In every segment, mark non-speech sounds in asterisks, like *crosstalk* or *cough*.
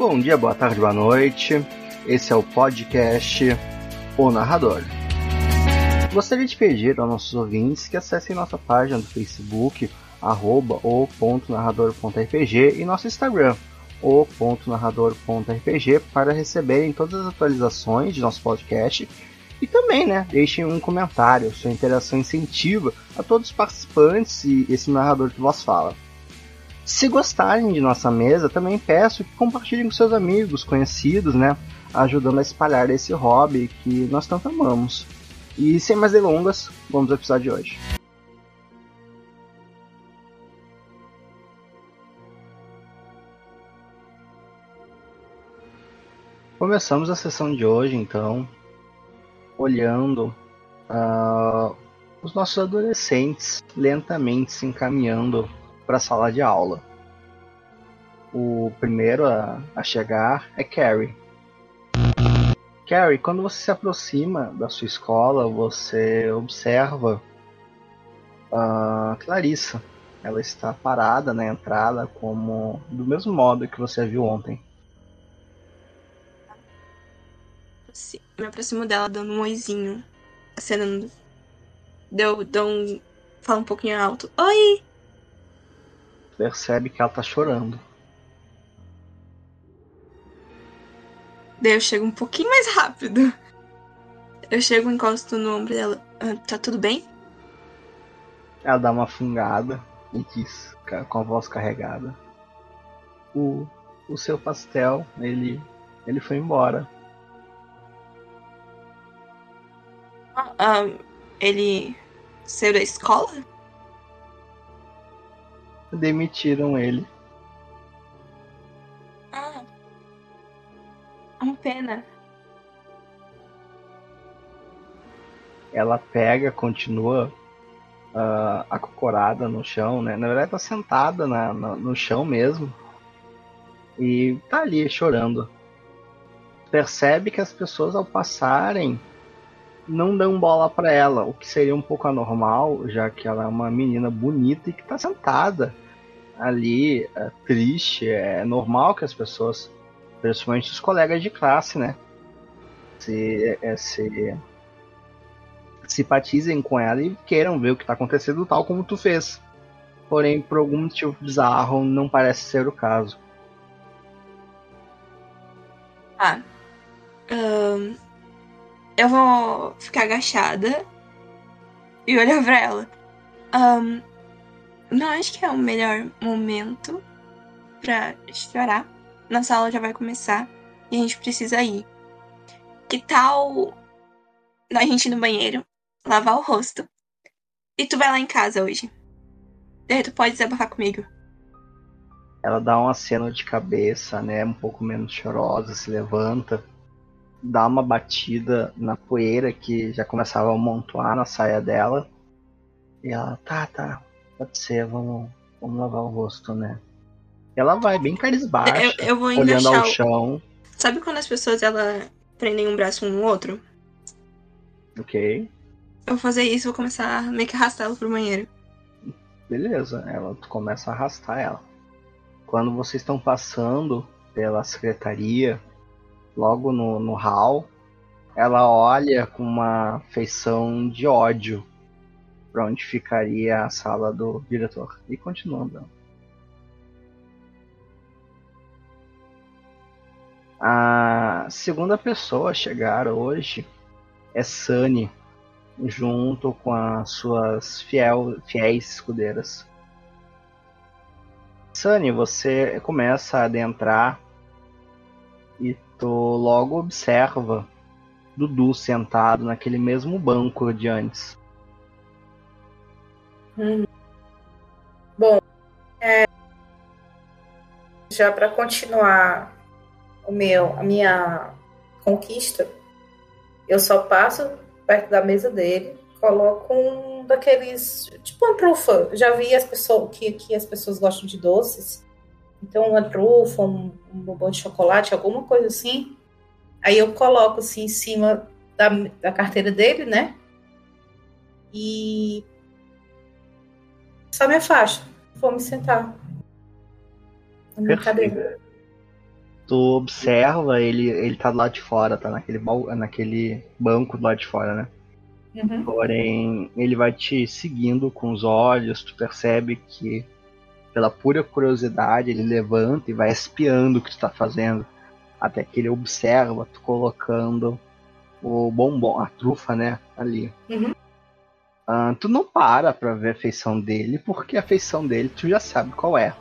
Bom dia, boa tarde, boa noite. Esse é o podcast O Narrador. Gostaria de pedir aos nossos ouvintes que acessem nossa página do Facebook, arroba o.narrador.rpg e nosso Instagram, o.narrador.rpg para receberem todas as atualizações de nosso podcast e também, né, deixem um comentário, sua interação incentiva a todos os participantes e esse narrador que vos fala. Se gostarem de nossa mesa, também peço que compartilhem com seus amigos, conhecidos, né? Ajudando a espalhar esse hobby que nós tanto amamos. E sem mais delongas, vamos ao episódio de hoje. Começamos a sessão de hoje, então, olhando uh, os nossos adolescentes lentamente se encaminhando para a sala de aula. O primeiro a, a chegar é Carrie. Carrie, quando você se aproxima da sua escola, você observa a Clarissa. Ela está parada na entrada, como do mesmo modo que você viu ontem. Me aproximo dela dando um oizinho, acenando. Deu, deu um. Fala um pouquinho alto. Oi! Percebe que ela tá chorando. Daí eu chego um pouquinho mais rápido. Eu chego, encosto no ombro dela. Ah, tá tudo bem? Ela dá uma fungada e diz, com a voz carregada. O, o seu pastel, ele, ele foi embora. Ah, ah ele saiu da escola? Demitiram ele. Ah. Uma pena. Ela pega, continua uh, acocorada no chão, né? Na verdade tá sentada na, na, no chão mesmo. E tá ali chorando. Percebe que as pessoas ao passarem não dão bola para ela, o que seria um pouco anormal, já que ela é uma menina bonita e que tá sentada ali, é, triste. É normal que as pessoas, principalmente os colegas de classe, né, se, é, se simpatizem com ela e queiram ver o que tá acontecendo, tal como tu fez. Porém, por algum motivo bizarro, não parece ser o caso. Ah. Um, eu vou ficar agachada e olhar pra ela. Um, não acho que é o melhor momento pra chorar. Nossa aula já vai começar e a gente precisa ir. Que tal a gente ir no banheiro, lavar o rosto e tu vai lá em casa hoje? Daí tu pode desabafar comigo. Ela dá uma cena de cabeça, né? Um pouco menos chorosa, se levanta, dá uma batida na poeira que já começava a amontoar na saia dela. E ela, tá, tá, Pode ser, vamos, vamos lavar o rosto, né? Ela vai bem carisbaixa, eu, eu vou olhando ao chão. Sabe quando as pessoas ela prendem um braço um no outro? Ok. Eu vou fazer isso, vou começar a meio que arrastar ela pro banheiro. Beleza, ela começa a arrastar ela. Quando vocês estão passando pela secretaria, logo no, no hall, ela olha com uma feição de ódio para onde ficaria a sala do diretor. E continua andando. A segunda pessoa a chegar hoje é Sunny, junto com as suas fiel, fiéis escudeiras. Sunny, você começa a adentrar e tu logo observa Dudu sentado naquele mesmo banco de antes. Uhum. Bom, é, já para continuar o meu, a minha conquista, eu só passo perto da mesa dele, coloco um daqueles, tipo uma trufa. Já vi as pessoas que aqui as pessoas gostam de doces. Então, uma trufa, um, um bombom de chocolate, alguma coisa assim. Aí eu coloco assim em cima da, da carteira dele, né? E só me afasto. Vou me sentar. Na minha cadeira. Tu observa, ele, ele tá do lado de fora, tá naquele, naquele banco do lado de fora, né? Uhum. Porém, ele vai te seguindo com os olhos, tu percebe que, pela pura curiosidade, ele levanta e vai espiando o que tu tá fazendo. Até que ele observa tu colocando o bombom, a trufa, né, ali. Uhum. Ah, tu não para pra ver a feição dele, porque a feição dele tu já sabe qual é.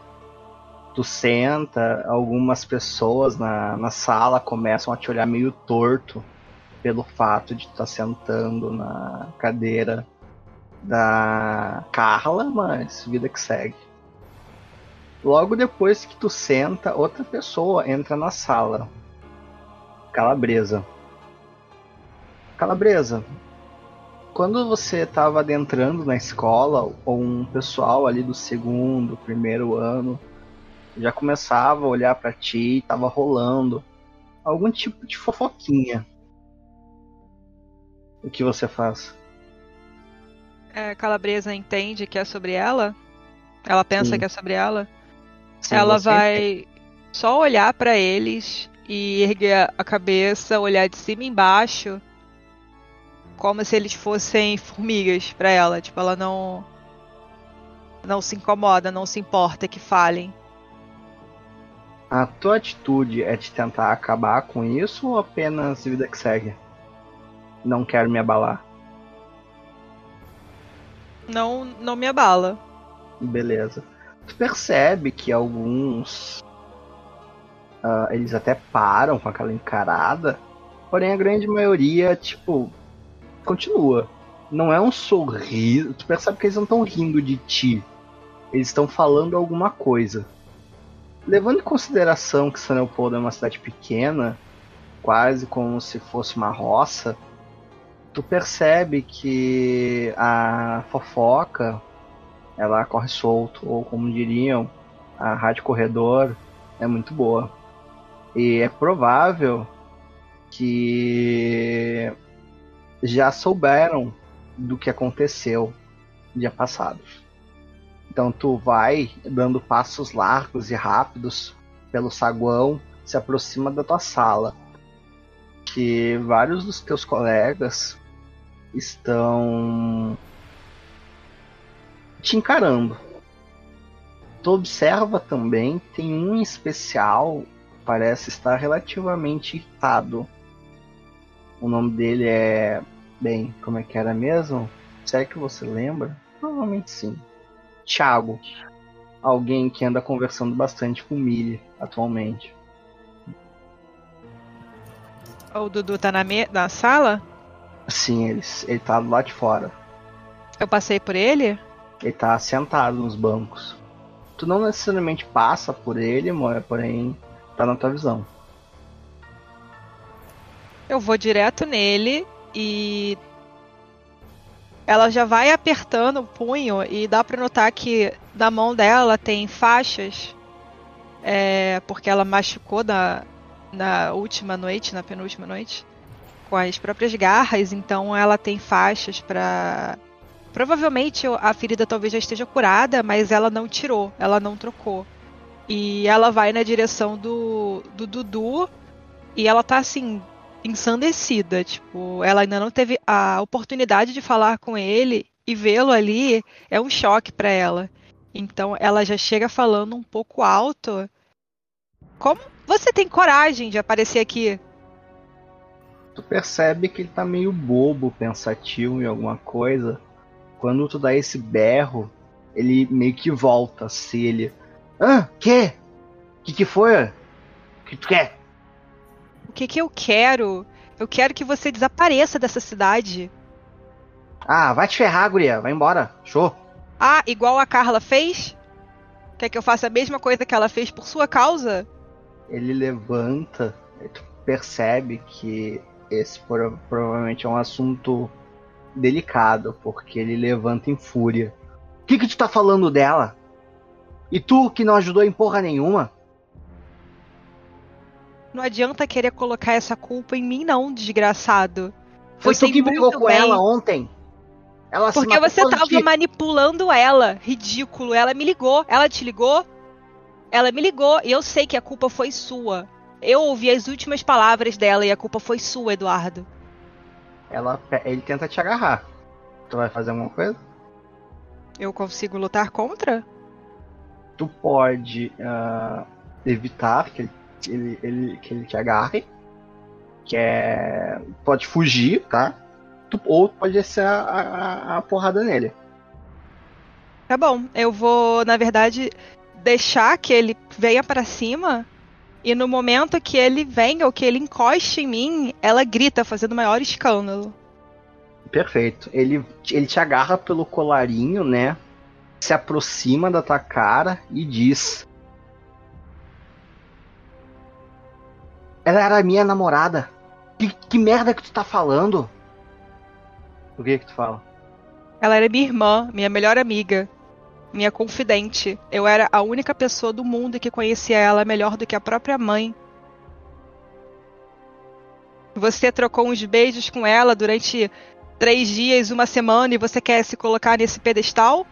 Tu senta, algumas pessoas na, na sala começam a te olhar meio torto pelo fato de estar sentando na cadeira da Carla, mas vida que segue. Logo depois que tu senta, outra pessoa entra na sala. Calabresa. Calabresa, quando você estava adentrando na escola, ou um pessoal ali do segundo, primeiro ano, já começava a olhar para ti e tava rolando algum tipo de fofoquinha. O que você faz? É, Calabresa entende que é sobre ela. Ela pensa Sim. que é sobre ela. Sim, ela você vai só olhar pra eles e erguer a cabeça, olhar de cima e embaixo, como se eles fossem *laughs* formigas pra ela. Tipo, ela não não se incomoda, não se importa que falem. A tua atitude é de tentar acabar com isso ou apenas vida que segue? Não quero me abalar. Não não me abala. Beleza. Tu percebe que alguns. ah, eles até param com aquela encarada. Porém, a grande maioria, tipo. Continua. Não é um sorriso. Tu percebe que eles não estão rindo de ti. Eles estão falando alguma coisa. Levando em consideração que São Leopoldo é uma cidade pequena, quase como se fosse uma roça, tu percebe que a fofoca ela corre solto, ou como diriam, a rádio corredor é muito boa. E é provável que já souberam do que aconteceu dia passado. Então tu vai dando passos largos e rápidos pelo saguão, se aproxima da tua sala. Que vários dos teus colegas estão te encarando. Tu observa também, tem um em especial, parece estar relativamente irritado. O nome dele é. Bem, como é que era mesmo? Será que você lembra? Provavelmente sim. Thiago. Alguém que anda conversando bastante com o Millie atualmente. O Dudu tá na, me- na sala? Sim, ele, ele tá do lado de fora. Eu passei por ele? Ele tá sentado nos bancos. Tu não necessariamente passa por ele, porém tá na tua visão. Eu vou direto nele e ela já vai apertando o punho e dá pra notar que na mão dela tem faixas, é, porque ela machucou na, na última noite, na penúltima noite, com as próprias garras, então ela tem faixas pra. Provavelmente a ferida talvez já esteja curada, mas ela não tirou, ela não trocou. E ela vai na direção do, do Dudu e ela tá assim, ensandecida. Tipo, ela ainda não teve a oportunidade de falar com ele e vê-lo ali é um choque para ela. Então ela já chega falando um pouco alto. Como você tem coragem de aparecer aqui? Tu percebe que ele tá meio bobo, pensativo em alguma coisa. Quando tu dá esse berro, ele meio que volta, se ele. Ah, que? Que que foi? O que tu quer? O que que eu quero? Eu quero que você desapareça dessa cidade. Ah, vai te ferrar, guria. Vai embora. Show. Ah, igual a Carla fez? Quer que eu faça a mesma coisa que ela fez por sua causa? Ele levanta, e tu percebe que esse prova- provavelmente é um assunto delicado, porque ele levanta em fúria. O que que tu tá falando dela? E tu que não ajudou em porra nenhuma? Não adianta querer colocar essa culpa em mim, não, desgraçado. Foi tu que brigou com bem. ela ontem. Ela Porque você tava ti. manipulando ela. Ridículo. Ela me ligou. Ela te ligou? Ela me ligou e eu sei que a culpa foi sua. Eu ouvi as últimas palavras dela e a culpa foi sua, Eduardo. Ela, ele tenta te agarrar. Tu vai fazer alguma coisa? Eu consigo lutar contra? Tu pode uh, evitar que ele, ele, ele, que ele te agarre. Que é. Pode fugir, tá? Tu, ou pode ser a, a, a porrada nele. Tá bom, eu vou, na verdade, deixar que ele venha para cima e no momento que ele venha ou que ele encoste em mim, ela grita, fazendo maior escândalo. Perfeito. Ele, ele te agarra pelo colarinho, né? Se aproxima da tua cara e diz: Ela era minha namorada. Que, que merda que tu tá falando? O que que tu fala? Ela era minha irmã, minha melhor amiga minha confidente. Eu era a única pessoa do mundo que conhecia ela melhor do que a própria mãe. Você trocou uns beijos com ela durante três dias, uma semana, e você quer se colocar nesse pedestal?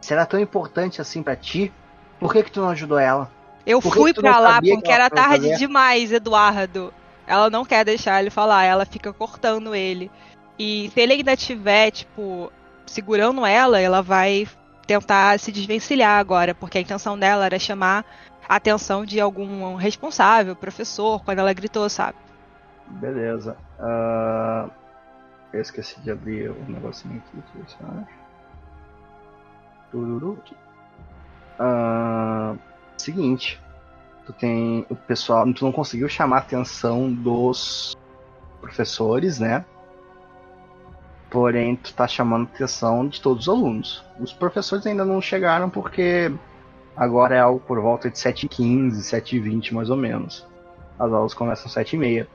Será tão importante assim para ti? Por que que tu não ajudou ela? Eu Por fui para lá porque era tarde fazer? demais, Eduardo. Ela não quer deixar ele falar, ela fica cortando ele. E se ele ainda tiver, tipo, segurando ela, ela vai tentar se desvencilhar agora, porque a intenção dela era chamar a atenção de algum responsável, professor, quando ela gritou, sabe? Beleza. Uh, eu esqueci de abrir o negocinho aqui, sabe? Tururu. Uh, seguinte, tu tem o pessoal, tu não conseguiu chamar a atenção dos professores, né? Porém, tu tá chamando atenção de todos os alunos. Os professores ainda não chegaram porque agora é algo por volta de 7h15, 7h20 mais ou menos. As aulas começam 7h30.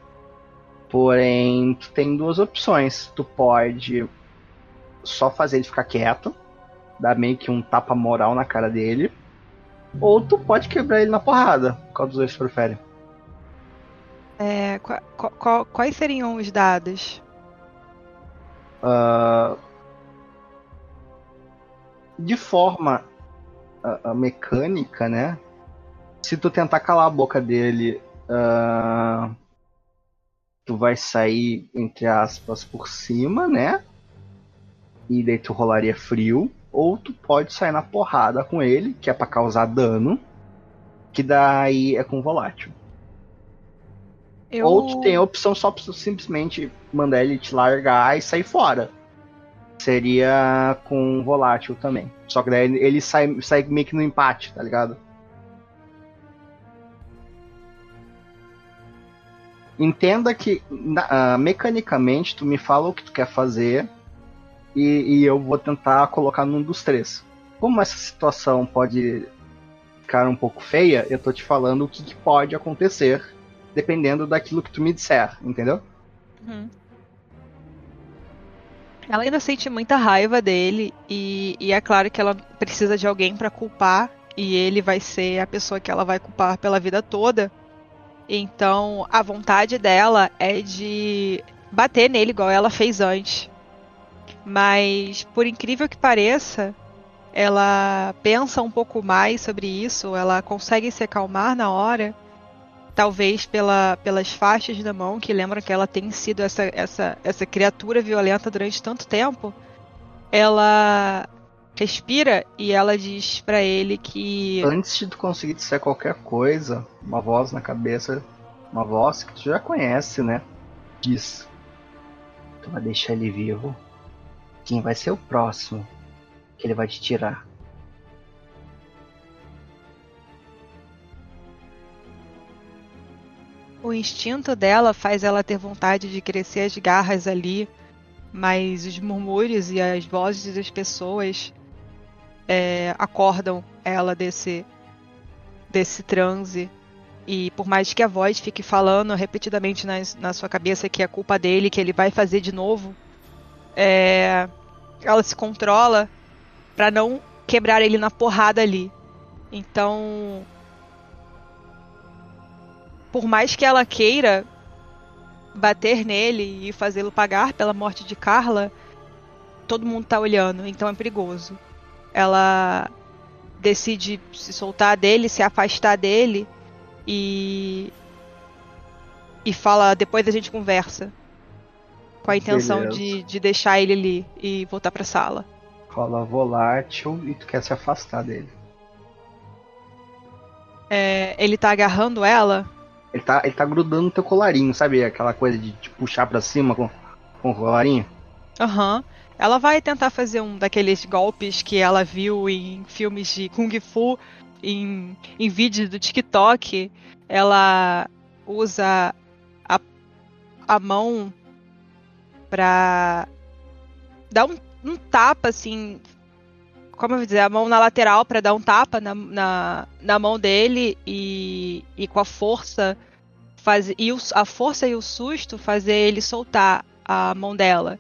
Porém, tu tem duas opções. Tu pode só fazer ele ficar quieto, dar meio que um tapa moral na cara dele, ou tu pode quebrar ele na porrada. Qual dos dois prefere? É, qu qu quais seriam os dados? Uh, de forma uh, mecânica, né? Se tu tentar calar a boca dele, uh, tu vai sair, entre aspas, por cima, né? E daí tu rolaria frio. Ou tu pode sair na porrada com ele, que é para causar dano. Que daí é com volátil. Eu... Ou tu tem a opção só pra simplesmente mandar ele te largar e sair fora. Seria com volátil também. Só que daí ele sai, sai meio que no empate, tá ligado? Entenda que uh, mecanicamente tu me fala o que tu quer fazer e, e eu vou tentar colocar num dos três. Como essa situação pode ficar um pouco feia, eu tô te falando o que, que pode acontecer dependendo daquilo que tu me disser, entendeu? Uhum. Ela ainda sente muita raiva dele e, e é claro que ela precisa de alguém para culpar e ele vai ser a pessoa que ela vai culpar pela vida toda. Então a vontade dela é de bater nele igual ela fez antes. Mas por incrível que pareça, ela pensa um pouco mais sobre isso, ela consegue se acalmar na hora talvez pela, pelas faixas na mão que lembram que ela tem sido essa, essa, essa criatura violenta durante tanto tempo, ela respira e ela diz para ele que antes de tu conseguir dizer qualquer coisa, uma voz na cabeça, uma voz que tu já conhece, né? Diz: Tu vai deixar ele vivo. Quem vai ser o próximo que ele vai te tirar? O instinto dela faz ela ter vontade de crescer as garras ali, mas os murmúrios e as vozes das pessoas é, acordam ela desse, desse transe. E por mais que a voz fique falando repetidamente na, na sua cabeça que é culpa dele, que ele vai fazer de novo, é, ela se controla para não quebrar ele na porrada ali. Então por mais que ela queira bater nele e fazê-lo pagar pela morte de Carla, todo mundo tá olhando, então é perigoso. Ela decide se soltar dele, se afastar dele e e fala depois a gente conversa com a intenção de, de deixar ele ali e voltar pra sala. Rola volátil e tu quer se afastar dele. É, ele tá agarrando ela? Ele tá, ele tá grudando no teu colarinho, sabe? Aquela coisa de te puxar pra cima com, com o colarinho. Aham. Uhum. Ela vai tentar fazer um daqueles golpes que ela viu em filmes de Kung Fu, em, em vídeos do TikTok. Ela usa a, a mão pra dar um, um tapa, assim. Como eu vou dizer? A mão na lateral para dar um tapa na, na, na mão dele e, e com a força. Faz, e o, a força e o susto fazer ele soltar a mão dela.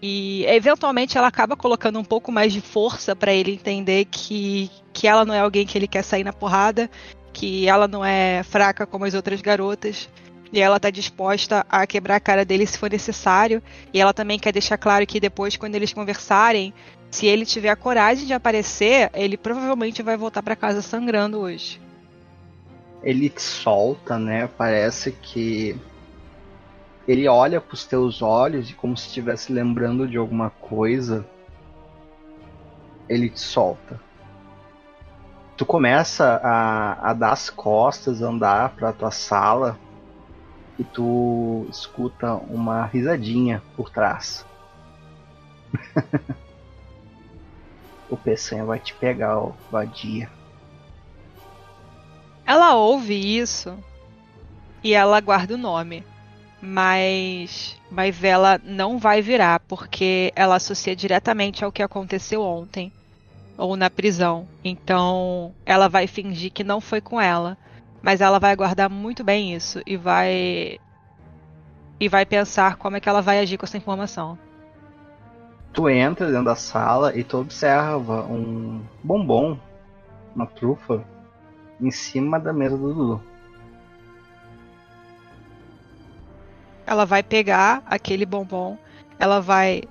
E eventualmente ela acaba colocando um pouco mais de força para ele entender que, que ela não é alguém que ele quer sair na porrada, que ela não é fraca como as outras garotas. E ela tá disposta a quebrar a cara dele se for necessário. E ela também quer deixar claro que depois, quando eles conversarem, se ele tiver a coragem de aparecer, ele provavelmente vai voltar para casa sangrando hoje. Ele solta, né? Parece que ele olha para os teus olhos e como se estivesse lembrando de alguma coisa, ele te solta. Tu começa a, a dar as costas, andar para tua sala e tu escuta uma risadinha por trás. *laughs* o Peçanha vai te pegar, ó, vadia. Ela ouve isso e ela guarda o nome mas mas ela não vai virar porque ela associa diretamente ao que aconteceu ontem ou na prisão. Então, ela vai fingir que não foi com ela, mas ela vai guardar muito bem isso e vai e vai pensar como é que ela vai agir com essa informação. Tu entra dentro da sala e tu observa um bombom, uma trufa, em cima da mesa do Dudu. ela vai pegar aquele bombom, ela vai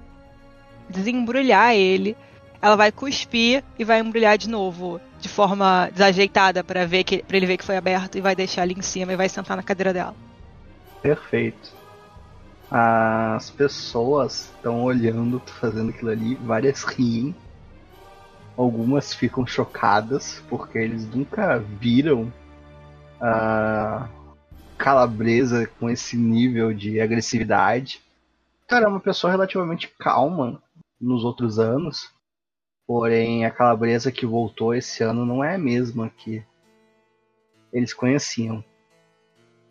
desembrulhar ele, ela vai cuspir e vai embrulhar de novo, de forma desajeitada para ver que para ele ver que foi aberto e vai deixar ali em cima e vai sentar na cadeira dela. Perfeito. As pessoas estão olhando, fazendo aquilo ali, várias riem. Algumas ficam chocadas porque eles nunca viram uh, calabresa com esse nível de agressividade. Cara, é uma pessoa relativamente calma nos outros anos. Porém, a calabresa que voltou esse ano não é a mesma que eles conheciam.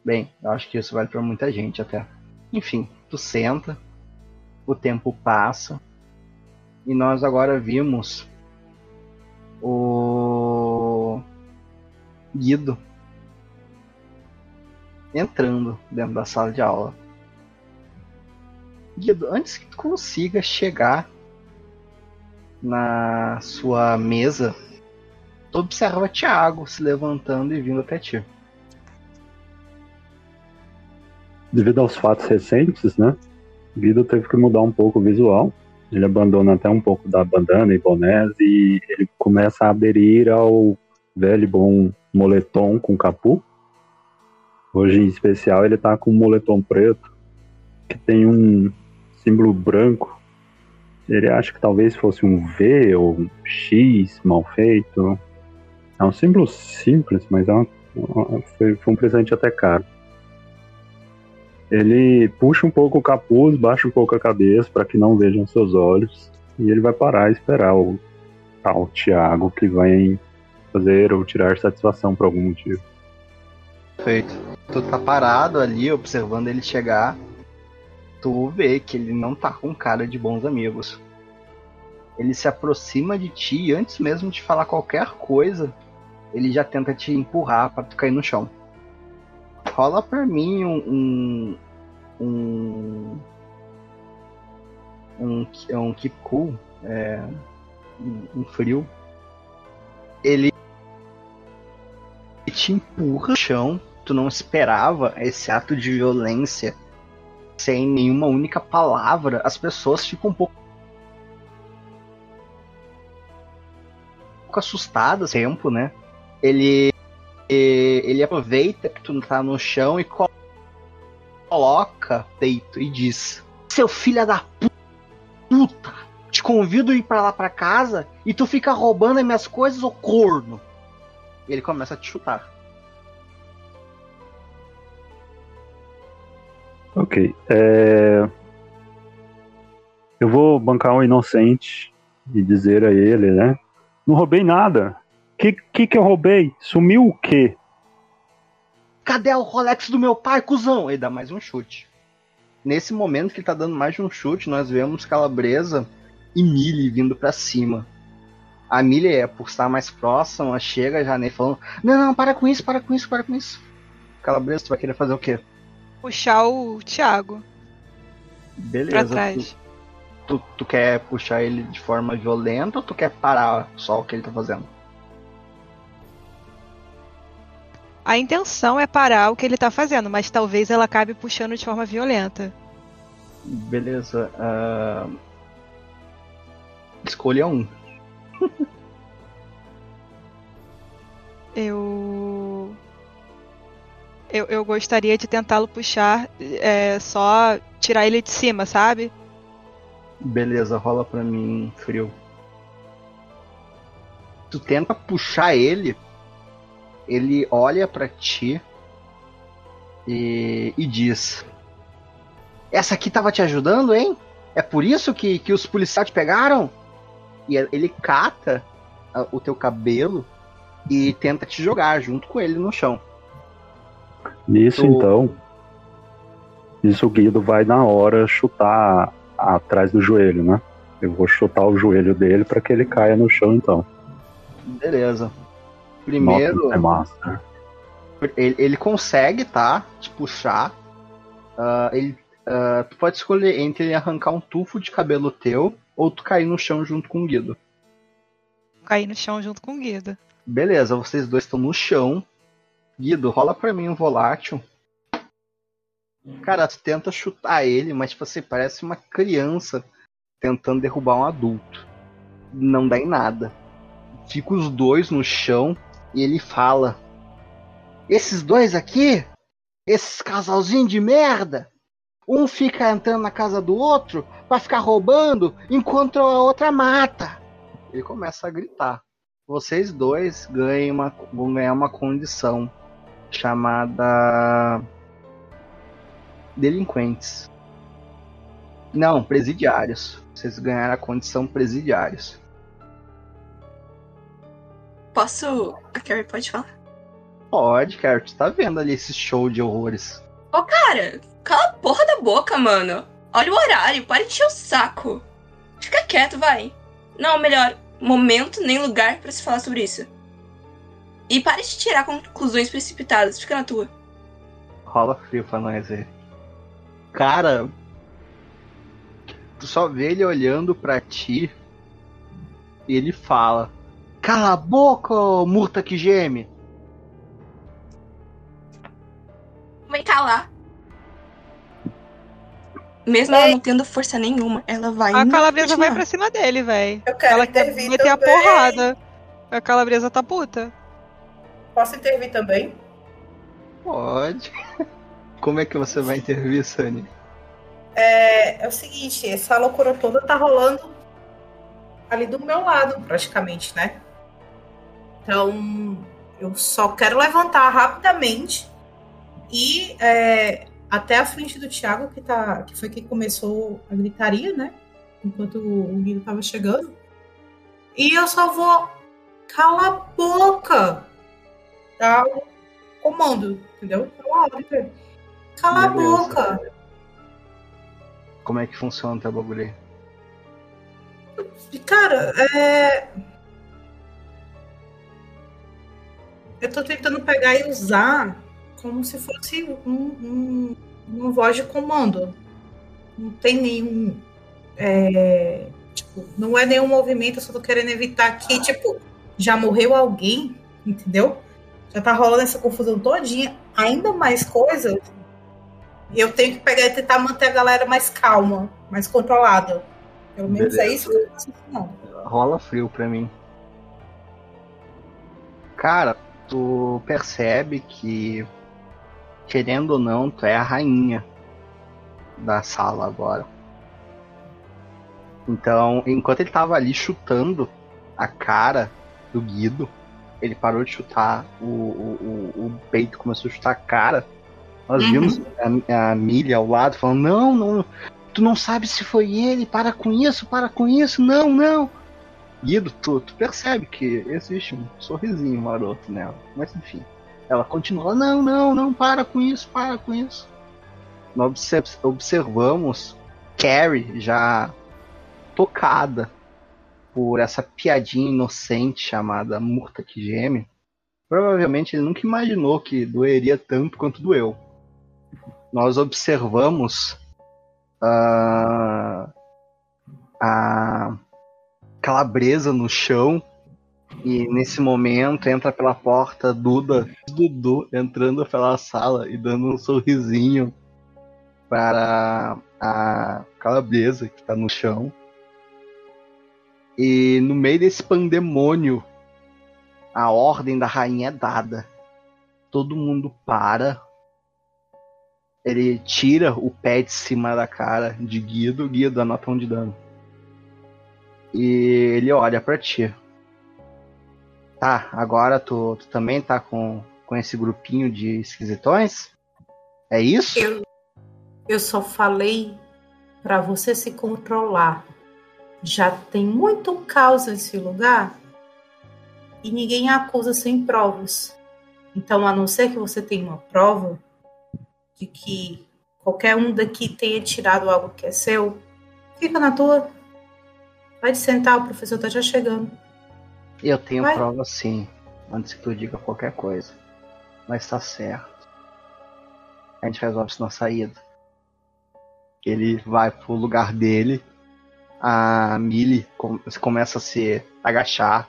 Bem, eu acho que isso vale para muita gente até. Enfim, tu senta, o tempo passa e nós agora vimos o Guido entrando dentro da sala de aula. Guido, antes que tu consiga chegar na sua mesa, tu observa Thiago se levantando e vindo até ti. Devido aos fatos recentes, né? Guido teve que mudar um pouco o visual. Ele abandona até um pouco da bandana e bonés e ele começa a aderir ao velho bom moletom com capu Hoje em especial ele tá com um moletom preto que tem um símbolo branco. Ele acha que talvez fosse um V ou um X mal feito. É um símbolo simples, mas é uma, foi, foi um presente até caro. Ele puxa um pouco o capuz, baixa um pouco a cabeça para que não vejam seus olhos. E ele vai parar e esperar o tal Tiago que vai fazer ou tirar satisfação por algum motivo. Perfeito. Tu tá parado ali observando ele chegar. Tu vê que ele não tá com cara de bons amigos. Ele se aproxima de ti e antes mesmo de falar qualquer coisa, ele já tenta te empurrar para tu cair no chão. Rola pra mim um. Um. Um, um, keep cool. É, um, um frio. Ele te empurra no chão tu não esperava esse ato de violência sem nenhuma única palavra, as pessoas ficam um pouco pouco assustado, tempo, né? Ele ele aproveita que tu tá no chão e coloca peito e diz: "Seu filho da puta, te convido a ir para lá para casa e tu fica roubando as minhas coisas, ô corno." E ele começa a te chutar. Ok. É... Eu vou bancar um inocente e dizer a ele, né? Não roubei nada. Que que, que eu roubei? Sumiu o quê? Cadê o Rolex do meu pai, cuzão? Ele dá mais um chute. Nesse momento que ele tá dando mais de um chute, nós vemos Calabresa e Millie vindo para cima. A Millie, é, por estar mais próxima, chega já nele falando: Não, não, para com isso, para com isso, para com isso. Calabresa, tu vai querer fazer o quê? Puxar o Thiago. Beleza. Pra trás. Tu, tu, tu quer puxar ele de forma violenta ou tu quer parar só o que ele tá fazendo? A intenção é parar o que ele tá fazendo, mas talvez ela acabe puxando de forma violenta. Beleza. Uh... Escolha um. *laughs* eu... eu. Eu gostaria de tentá-lo puxar, é, só tirar ele de cima, sabe? Beleza, rola pra mim, frio. Tu tenta puxar ele, ele olha para ti e, e diz: Essa aqui tava te ajudando, hein? É por isso que, que os policiais te pegaram? E ele cata o teu cabelo e tenta te jogar junto com ele no chão. Nisso, tu... então, isso o Guido vai na hora chutar atrás do joelho, né? Eu vou chutar o joelho dele para que ele caia no chão, então. Beleza. Primeiro. Nossa, é massa. Ele, ele consegue, tá? Te puxar. Uh, ele, uh, tu pode escolher entre ele arrancar um tufo de cabelo teu ou tu cair no chão junto com o Guido. Cair no chão junto com o Guido. Beleza, vocês dois estão no chão. Guido, rola pra mim um volátil. Cara, tu tenta chutar ele, mas tipo, você assim, parece uma criança tentando derrubar um adulto. Não dá em nada. Fica os dois no chão e ele fala: Esses dois aqui, esses casalzinhos de merda, um fica entrando na casa do outro para ficar roubando enquanto a outra mata. Ele começa a gritar. Vocês dois ganham uma, vão ganhar uma condição chamada delinquentes. Não, presidiários. Vocês ganharam a condição presidiários. Posso. A Carrie pode falar? Pode, Carrie. Tu tá vendo ali esse show de horrores. Ô, oh, cara, cala a porra da boca, mano. Olha o horário, para de encher o saco. Fica quieto, vai. Não, melhor, momento nem lugar para se falar sobre isso. E pare de tirar conclusões precipitadas, fica na tua. Rola frio pra nós aí. Cara, tu só vê ele olhando pra ti e ele fala: Cala a boca, murta que geme. Vai calar. Mesmo ela não tendo força nenhuma, ela vai. A calabresa vai pra cima dele, velho. Ela quer meter a porrada. A calabresa tá puta. Posso intervir também? Pode. *laughs* Como é que você vai intervir, Sunny? É, é o seguinte, essa loucura toda tá rolando ali do meu lado, praticamente, né? Então, eu só quero levantar rapidamente e é, até a frente do Thiago, que, tá, que foi quem começou a gritaria, né? Enquanto o Guido tava chegando. E eu só vou. Cala a boca! Tá? O comando, entendeu? Cala a boca! Como é que funciona o teu bagulho? Cara, é. Eu tô tentando pegar e usar como se fosse um, um, uma voz de comando. Não tem nenhum. É, tipo, não é nenhum movimento, eu só tô querendo evitar que, tipo, já morreu alguém, entendeu? Já tá rolando essa confusão todinha. Ainda mais coisa. E eu tenho que pegar e tentar manter a galera mais calma, mais controlada. Pelo menos é Beleza. é isso que eu tô Rola frio pra mim. Cara, tu percebe que, querendo ou não, tu é a rainha da sala agora. Então, enquanto ele tava ali chutando a cara do Guido, ele parou de chutar o, o, o, o peito, começou a chutar a cara. Nós Uhum. vimos a, a Millie ao lado falando: Não, não, tu não sabe se foi ele, para com isso, para com isso, não, não. Guido, tu, tu percebe que existe um sorrisinho maroto nela, mas enfim. Ela continua: Não, não, não, para com isso, para com isso. Nós obser- observamos Carrie já tocada por essa piadinha inocente chamada Murta que Geme. Provavelmente ele nunca imaginou que doeria tanto quanto doeu. Nós observamos ah, a calabresa no chão e nesse momento entra pela porta Duda, Dudu entrando pela sala e dando um sorrisinho para a calabresa que está no chão. E no meio desse pandemônio, a ordem da rainha é dada. Todo mundo para. Ele tira o pé de cima da cara de Guido. Guido, anota um de dano. E ele olha pra ti. Tá, agora tu, tu também tá com, com esse grupinho de esquisitões? É isso? Eu, eu só falei para você se controlar. Já tem muito caos nesse lugar e ninguém acusa sem provas. Então, a não ser que você tenha uma prova de que qualquer um daqui tenha tirado algo que é seu, fica na tua. Vai te sentar, o professor tá já chegando. Eu tenho Vai. prova sim, antes que tu diga qualquer coisa. Mas tá certo. A gente resolve isso na saída. Ele vai pro lugar dele. A Millie com- começa a se agachar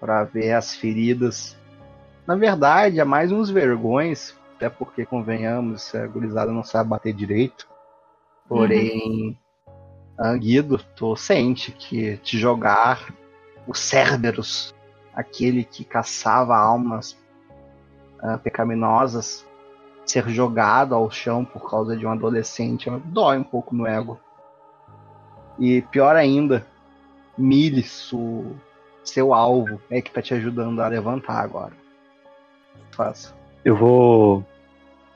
para ver as feridas. Na verdade, é mais uns vergões, até porque, convenhamos, a gurizada não sabe bater direito. Porém, a Guido, tu sente que te jogar o Cerberus, aquele que caçava almas ah, pecaminosas, ser jogado ao chão por causa de um adolescente dói um pouco no ego. E pior ainda, Milis, o seu alvo, é que tá te ajudando a levantar agora. Faça. Eu vou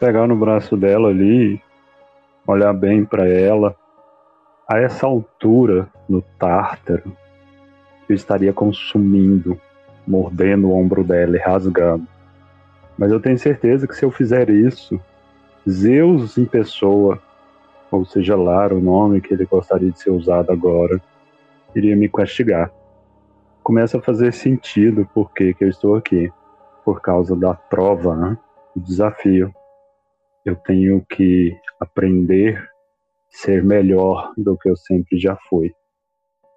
pegar no braço dela ali, olhar bem pra ela. A essa altura, no tártaro, eu estaria consumindo, mordendo o ombro dela e rasgando. Mas eu tenho certeza que se eu fizer isso, Zeus em pessoa, ou seja lá o nome que ele gostaria de ser usado agora, iria me castigar. Começa a fazer sentido por que eu estou aqui. Por causa da prova, né? o desafio. Eu tenho que aprender ser melhor do que eu sempre já fui.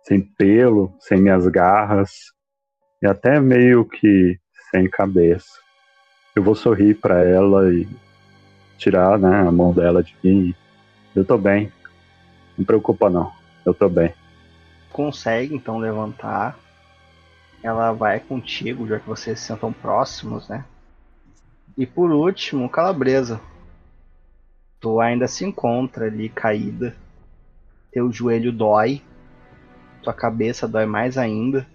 Sem pelo, sem minhas garras e até meio que sem cabeça. Eu vou sorrir para ela e tirar né, a mão dela de mim. Eu tô bem. Não preocupa não. Eu tô bem. Consegue então levantar. Ela vai contigo, já que vocês se sentam próximos, né? E por último, Calabresa. Tu ainda se encontra ali caída. Teu joelho dói. Tua cabeça dói mais ainda.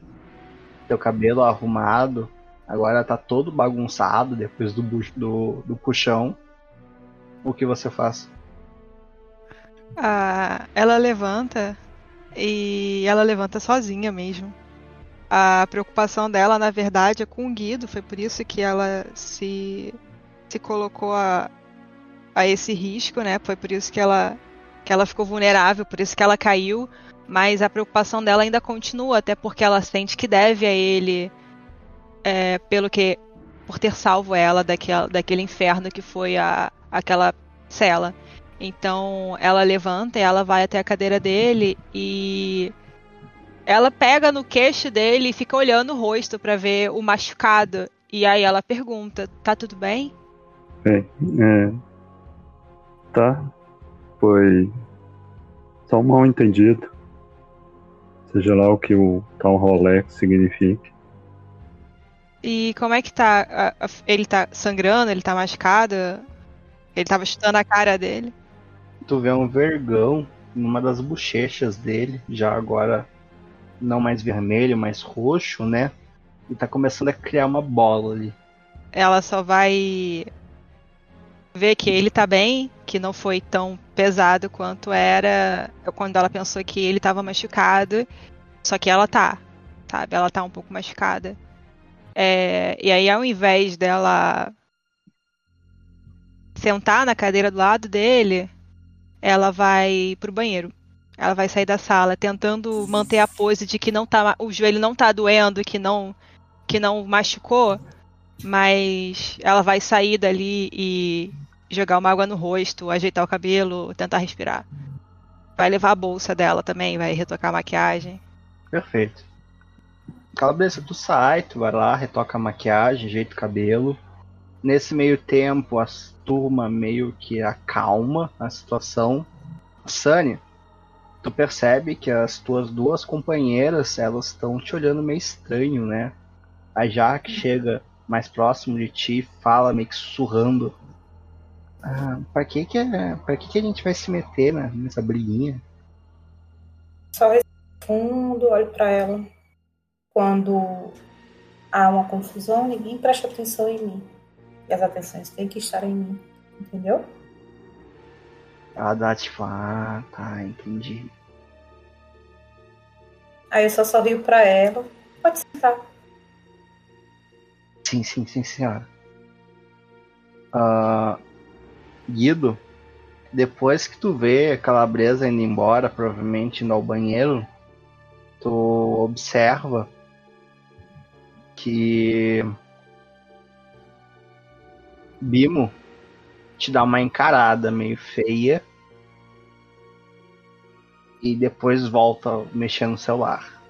Teu cabelo arrumado. Agora tá todo bagunçado depois do, do, do puxão. O que você faz? Ah, ela levanta e ela levanta sozinha mesmo. A preocupação dela, na verdade, é com o Guido, foi por isso que ela se, se colocou a, a esse risco, né? Foi por isso que ela, que ela ficou vulnerável, por isso que ela caiu. Mas a preocupação dela ainda continua, até porque ela sente que deve a ele é, pelo que por ter salvo ela daquela, daquele inferno que foi a, aquela cela. Então ela levanta e ela vai até a cadeira dele e ela pega no queixo dele e fica olhando o rosto pra ver o machucado. E aí ela pergunta: "Tá tudo bem?" Bem, é, tá. Foi só um mal entendido. Seja lá o que o tal Rolex signifique. E como é que tá? Ele tá sangrando? Ele tá machucado? Ele tava chutando a cara dele? Tu vê um vergão numa das bochechas dele, já agora não mais vermelho, mais roxo, né? E tá começando a criar uma bola ali. Ela só vai ver que ele tá bem, que não foi tão pesado quanto era quando ela pensou que ele tava machucado. Só que ela tá, sabe? Ela tá um pouco machucada. É, e aí, ao invés dela sentar na cadeira do lado dele, ela vai pro banheiro. Ela vai sair da sala, tentando manter a pose de que não tá, o joelho não tá doendo, que não, que não machucou, mas ela vai sair dali e jogar uma água no rosto, ajeitar o cabelo, tentar respirar. Vai levar a bolsa dela também, vai retocar a maquiagem. Perfeito. Calabresa, tu sai, tu vai lá, retoca a maquiagem, ajeita o cabelo. Nesse meio tempo, a turma meio que acalma a situação. Sunny, tu percebe que as tuas duas companheiras, elas estão te olhando meio estranho, né? A Jaque chega mais próximo de ti, fala meio que sussurrando. Ah, pra que que, é- pra que que a gente vai se meter né, nessa briguinha? Só respiro fundo, olho para ela. Quando há uma confusão, ninguém presta atenção em mim. E as atenções têm que estar em mim. Entendeu? Ela dá tipo, ah, tá, entendi. Aí eu só sorrio para ela. Pode sentar. Sim, sim, sim, senhora. Ah, Guido, depois que tu vê a calabresa indo embora, provavelmente indo ao banheiro, tu observa que Bimo te dá uma encarada meio feia e depois volta mexer no celular.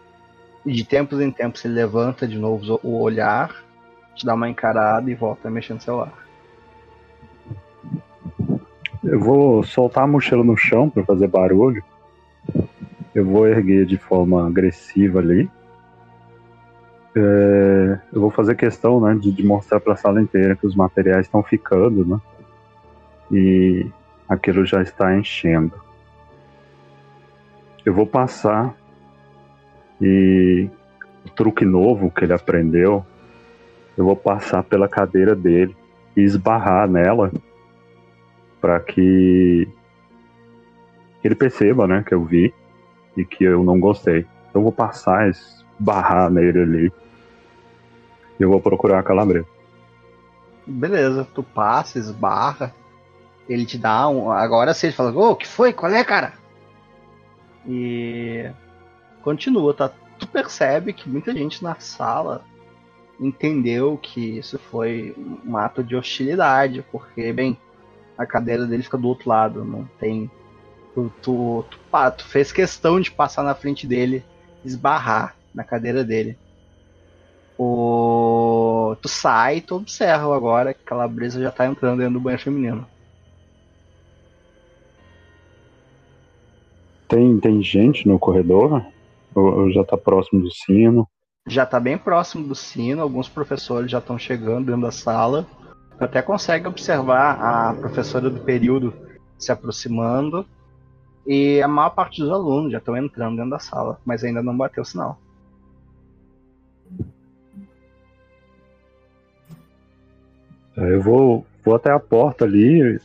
E de tempos em tempos ele levanta de novo o olhar te dá uma encarada e volta mexer no celular. Eu vou soltar a mochila no chão para fazer barulho. Eu vou erguer de forma agressiva ali. É, eu vou fazer questão né, de, de mostrar para a sala inteira que os materiais estão ficando, né? E aquilo já está enchendo. Eu vou passar e o truque novo que ele aprendeu, eu vou passar pela cadeira dele e esbarrar nela para que ele perceba, né, que eu vi e que eu não gostei. Então eu vou passar, esbarrar nele ali. E eu vou procurar a calabresa. Beleza, tu passa, esbarra. Ele te dá um. Agora sim, ele fala: Ô, o que foi? Qual é, cara? E. Continua, tá? Tu percebe que muita gente na sala entendeu que isso foi um ato de hostilidade, porque, bem, a cadeira dele fica do outro lado, não tem. Tu, tu, tu, pá, tu fez questão de passar na frente dele, esbarrar na cadeira dele. O... Tu sai e tu observa agora que a calabresa já tá entrando dentro do banheiro feminino. Tem, tem gente no corredor? Ou, ou já tá próximo do sino? Já tá bem próximo do sino, alguns professores já estão chegando dentro da sala. Até consegue observar a professora do período se aproximando. E a maior parte dos alunos já estão entrando dentro da sala, mas ainda não bateu o sinal. Eu vou, vou até a porta ali.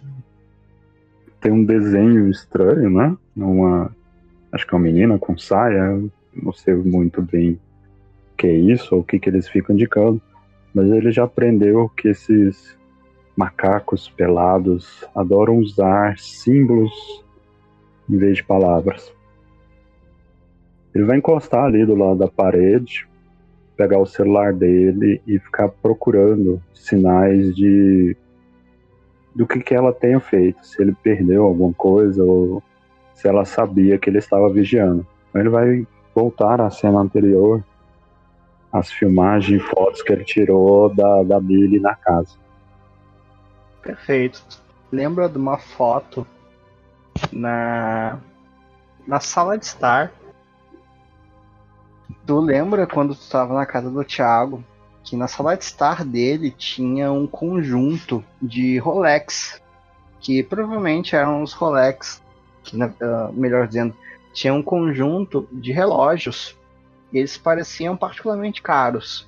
Tem um desenho estranho, né? Uma, acho que é uma menina com saia. Não sei muito bem o que é isso ou o que, que eles ficam indicando. Mas ele já aprendeu que esses macacos pelados adoram usar símbolos em vez de palavras. Ele vai encostar ali do lado da parede, pegar o celular dele e ficar procurando sinais de do que, que ela tenha feito, se ele perdeu alguma coisa ou se ela sabia que ele estava vigiando. Então ele vai voltar à cena anterior, as filmagens e fotos que ele tirou da, da Billy na casa. Perfeito. Lembra de uma foto na na sala de estar. Tu lembra quando tu estava na casa do Thiago que na sala de estar dele tinha um conjunto de Rolex, que provavelmente eram os Rolex, que, uh, melhor dizendo, tinha um conjunto de relógios. E eles pareciam particularmente caros.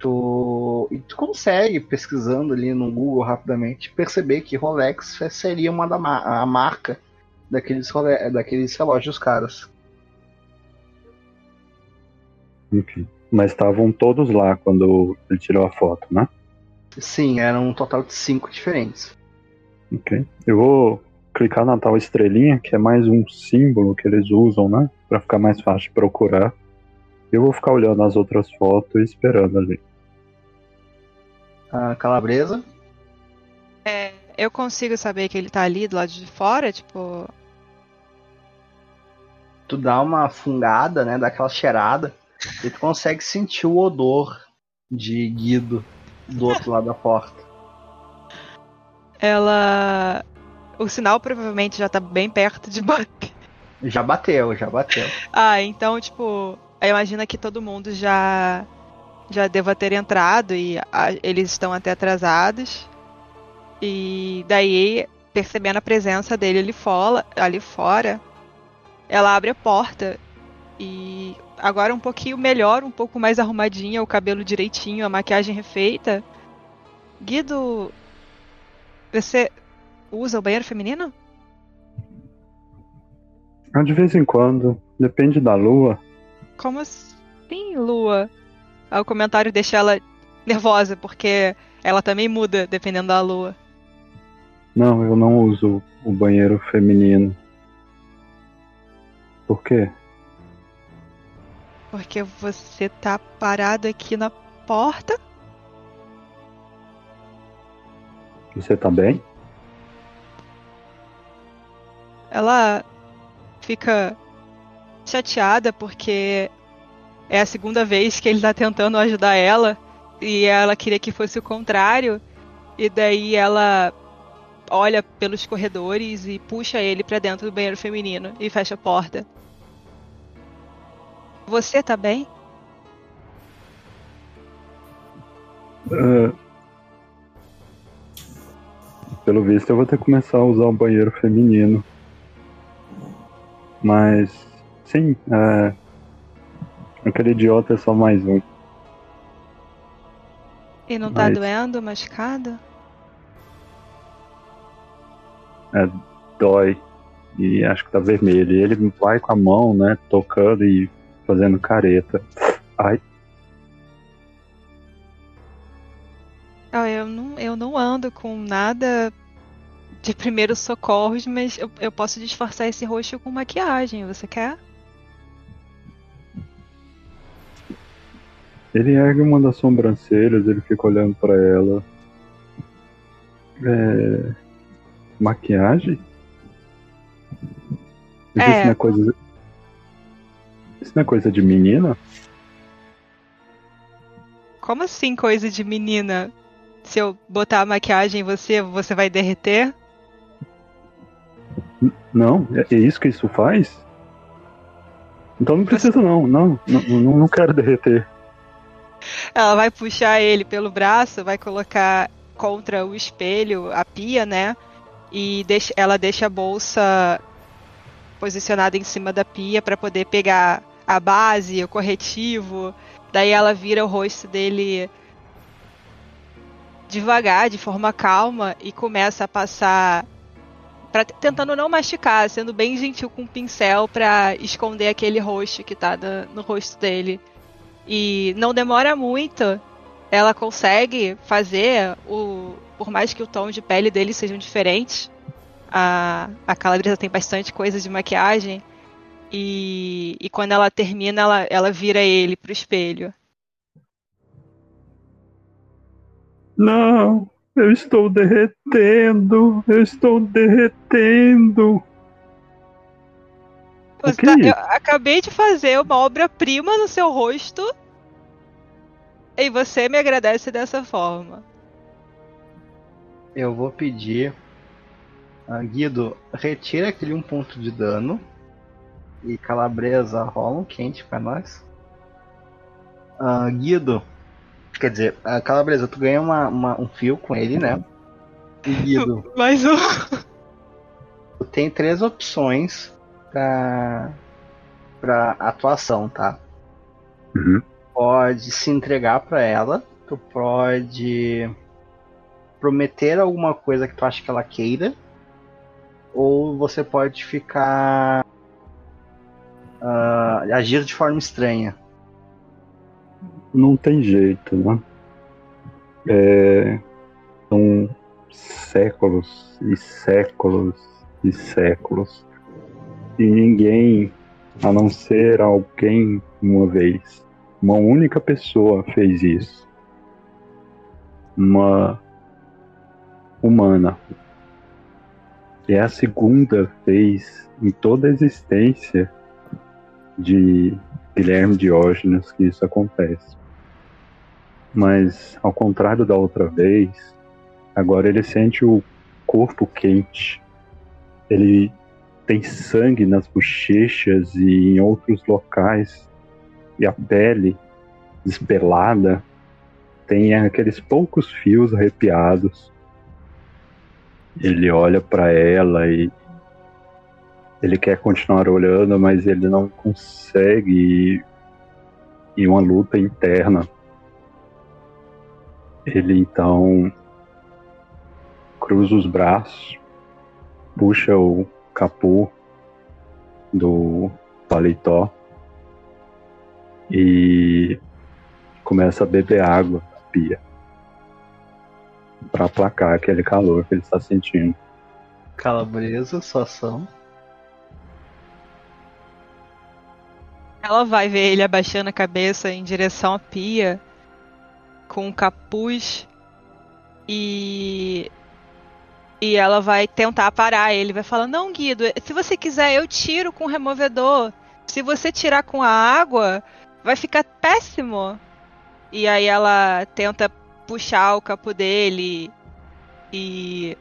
Tu, e tu consegue, pesquisando ali no Google rapidamente, perceber que Rolex seria uma da a marca daqueles, daqueles relógios caros. Ok. Mas estavam todos lá quando ele tirou a foto, né? Sim, eram um total de cinco diferentes. Ok. Eu vou clicar na tal estrelinha, que é mais um símbolo que eles usam, né? Pra ficar mais fácil de procurar. Eu vou ficar olhando as outras fotos e esperando ali. A calabresa? É, eu consigo saber que ele tá ali do lado de fora, tipo. Tu dá uma fungada, né? Dá aquela cheirada. E tu consegue sentir o odor de Guido do outro lado da porta. Ela. O sinal provavelmente já tá bem perto de bater. Já bateu, já bateu. Ah, então, tipo, imagina que todo mundo já já deva ter entrado e a, eles estão até atrasados. E daí, percebendo a presença dele ali fora, ali fora, ela abre a porta e agora um pouquinho melhor, um pouco mais arrumadinha, o cabelo direitinho, a maquiagem refeita. Guido, você usa o banheiro feminino? De vez em quando, depende da lua. Como assim, lua? O comentário deixa ela nervosa, porque ela também muda dependendo da lua. Não, eu não uso o banheiro feminino. Por quê? Porque você tá parado aqui na porta? Você tá bem? Ela fica chateada porque é a segunda vez que ele tá tentando ajudar ela e ela queria que fosse o contrário. E daí ela olha pelos corredores e puxa ele para dentro do banheiro feminino e fecha a porta. Você tá bem? Uh, pelo visto, eu vou ter que começar a usar o banheiro feminino. Mas, sim, uh, aquele idiota é só mais um. E não tá Mas... doendo, machucado? É, dói. E acho que tá vermelho. E ele vai com a mão, né, tocando e fazendo careta. Ai. Eu, não, eu não ando com nada de primeiros socorros, mas eu, eu posso disfarçar esse rosto com maquiagem. Você quer? Ele ergue uma das sobrancelhas, ele fica olhando para ela. É... Maquiagem? É. uma coisa isso não é coisa de menina? Como assim coisa de menina? Se eu botar a maquiagem em você, você vai derreter? N não, é, é isso que isso faz? Então não precisa não, não, não, não quero derreter. Ela vai puxar ele pelo braço, vai colocar contra o espelho, a pia, né? E deixa, ela deixa a bolsa posicionada em cima da pia para poder pegar a base, o corretivo. Daí ela vira o rosto dele devagar, de forma calma, e começa a passar. Pra, tentando não masticar, sendo bem gentil com o pincel para esconder aquele rosto que tá no, no rosto dele. E não demora muito, ela consegue fazer o. Por mais que o tom de pele dele sejam diferentes, a, a Calabresa tem bastante coisa de maquiagem. E, e quando ela termina, ela, ela vira ele pro espelho. Não, eu estou derretendo, eu estou derretendo. Você tá, eu acabei de fazer uma obra-prima no seu rosto e você me agradece dessa forma. Eu vou pedir. Uh, Guido, retira aquele um ponto de dano e Calabresa rolam quente para nós. Uh, Guido, Quer dizer, a Calabresa, tu ganha uma, uma- um fio com ele, né? E Guido, *laughs* Mais um. tu tem três opções pra, pra atuação, tá? Uhum. Pode se entregar pra ela, tu pode prometer alguma coisa que tu acha que ela queira, ou você pode ficar. ah, agir de forma estranha. Não tem jeito, né? É, são séculos e séculos e séculos. E ninguém, a não ser alguém uma vez, uma única pessoa fez isso. Uma humana. É a segunda vez em toda a existência de Guilherme Diógenes que isso acontece. Mas, ao contrário da outra vez, agora ele sente o corpo quente. Ele tem sangue nas bochechas e em outros locais. E a pele despelada tem aqueles poucos fios arrepiados. Ele olha para ela e ele quer continuar olhando, mas ele não consegue e uma luta interna. Ele então cruza os braços, puxa o capô do paletó e começa a beber água da pia para aplacar aquele calor que ele está sentindo. Calabresa, sua ação. Ela vai ver ele abaixando a cabeça em direção à pia, com um capuz, e. E ela vai tentar parar ele. Vai falar: Não, Guido, se você quiser, eu tiro com o removedor. Se você tirar com a água, vai ficar péssimo. E aí ela tenta puxar o capo dele e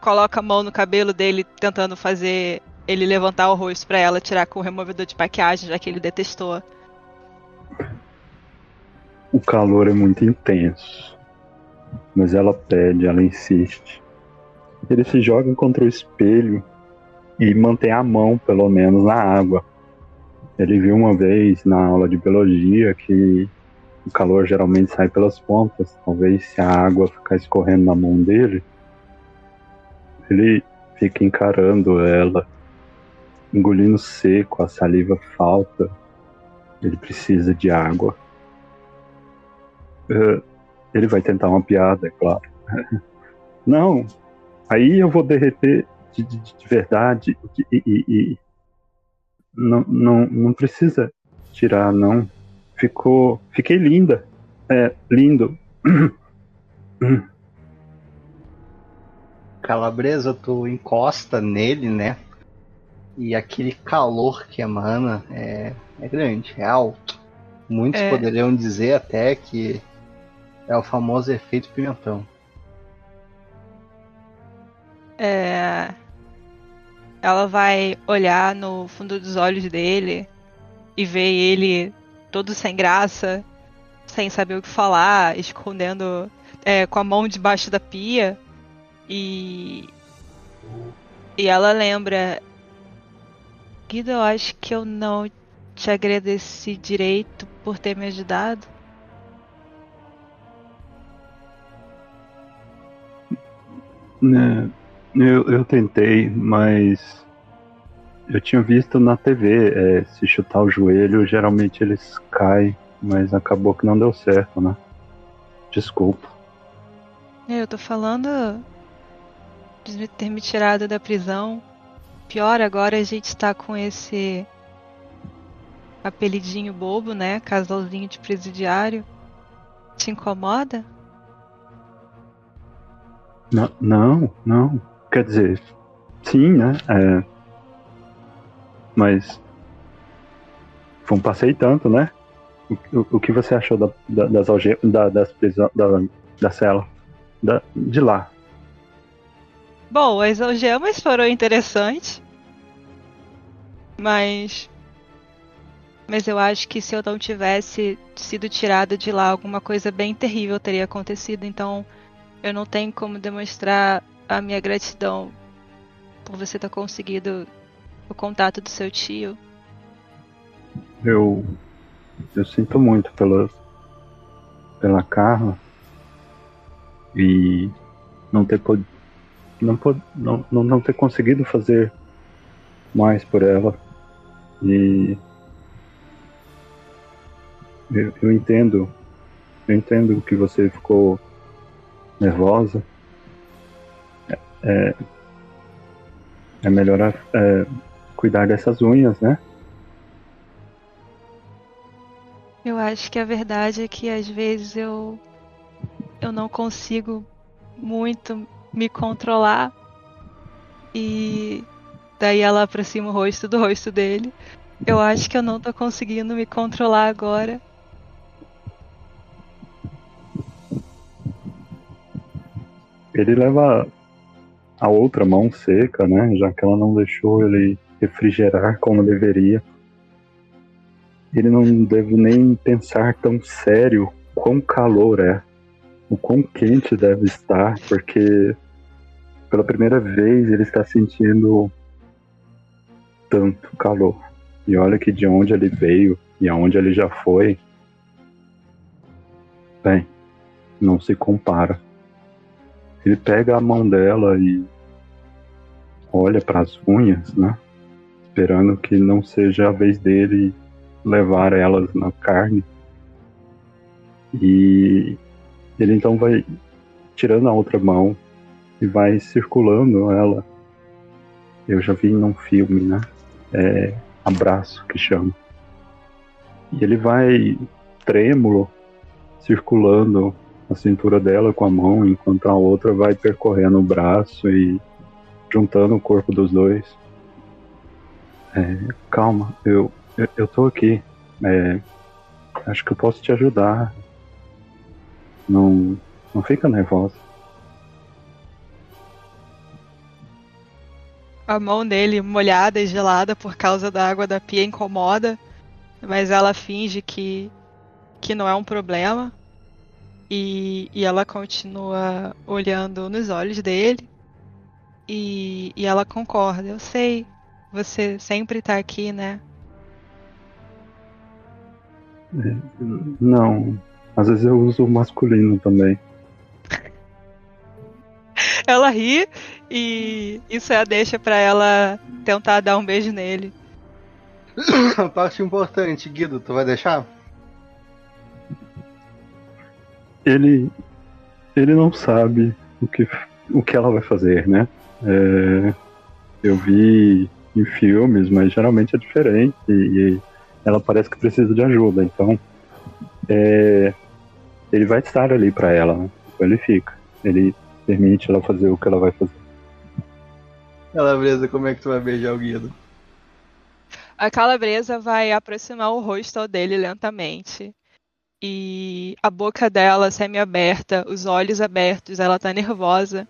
coloca a mão no cabelo dele, tentando fazer ele levantar o rosto pra ela tirar com o removedor de maquiagem, já que ele detestou. O calor é muito intenso, mas ela pede, ela insiste. Ele se joga contra o espelho e mantém a mão, pelo menos, na água. Ele viu uma vez na aula de biologia que o calor geralmente sai pelas pontas. Talvez se a água ficar escorrendo na mão dele, ele fica encarando ela, engolindo seco, a saliva falta. Ele precisa de água. Eh, ele vai tentar uma piada, é claro. *laughs* Não, aí eu vou derreter de, de- de verdade e, e- e- não, não, não precisa tirar, não. Ficou, fiquei linda, é lindo. *clears throat* Calabresa, tu encosta nele, né? E aquele calor que emana é, é grande, é alto. Muitos É. poderiam dizer até que é o famoso efeito pimentão. É... Ela vai olhar no fundo dos olhos dele e ver ele todo sem graça, sem saber o que falar, escondendo é, com a mão debaixo da pia. E. E ela lembra. Guido, eu acho que eu não te agradeci direito por ter me ajudado. Né, eu, eu tentei, mas eu tinha visto na TV, é, se chutar o joelho, geralmente eles caem, mas acabou que não deu certo, né? Desculpa. Eu tô falando de ter me tirado da prisão. Pior, agora a gente tá com esse apelidinho bobo, né? Casalzinho de presidiário. Te incomoda? Não, não, não. Quer dizer, sim, né? É, mas foi um passeio tanto, né? O, o, que você achou da, da, das algemas, da, das prisão, da, da cela? Da, de lá. Bom, as algemas foram interessantes. Mas. Mas eu acho que se eu não tivesse sido tirada de lá, alguma coisa bem terrível teria acontecido. Então eu não tenho como demonstrar a minha gratidão por você ter conseguido o contato do seu tio. Eu. Eu sinto muito pela. pela Carla. E não ter pod, não, pod, não, não, não ter conseguido fazer mais por ela. E eu, eu entendo, eu entendo que você ficou nervosa. É, é, melhor é, cuidar dessas unhas, né? Eu acho que a verdade é que às vezes eu eu não consigo muito me controlar e daí ela aproxima o rosto do rosto dele. Eu acho que eu não tô conseguindo me controlar agora. Ele leva a outra mão seca, né? Já que ela não deixou ele refrigerar como deveria. Ele não deve nem pensar tão sério quão calor é, o quão quente deve estar, porque pela primeira vez ele está sentindo tanto calor. E olha que de onde ele veio e aonde ele já foi, bem, não se compara. Ele pega a mão dela e olha para as unhas, né? Esperando que não seja a vez dele levar elas na carne. E ele então vai tirando a outra mão e vai circulando ela. Eu já vi num filme, né? É abraço que chama. E ele vai trêmulo, circulando a cintura dela com a mão, enquanto a outra vai percorrendo o braço e juntando o corpo dos dois. É, calma, eu, eu, eu tô aqui. É, acho que eu posso te ajudar. Não, não fica nervosa. A mão dele molhada e gelada por causa da água da pia incomoda, mas ela finge que, que não é um problema. E, e ela continua olhando nos olhos dele. E, e ela concorda. Eu sei, você sempre tá aqui, né? Não, às vezes eu uso o masculino também. *laughs* ela ri e isso é a deixa para ela tentar dar um beijo nele. *coughs* Parte importante, Guido, tu vai deixar? Ele ele não sabe o que, o que ela vai fazer, né? É, eu vi em filmes, mas geralmente é diferente e ela parece que precisa de ajuda, então é, ele vai estar ali para ela, né? Então ele fica, ele permite ela fazer o que ela vai fazer. Calabresa, como é que tu vai beijar o Guido? A calabresa vai aproximar o rosto dele lentamente e a boca dela semi-aberta, os olhos abertos, ela tá nervosa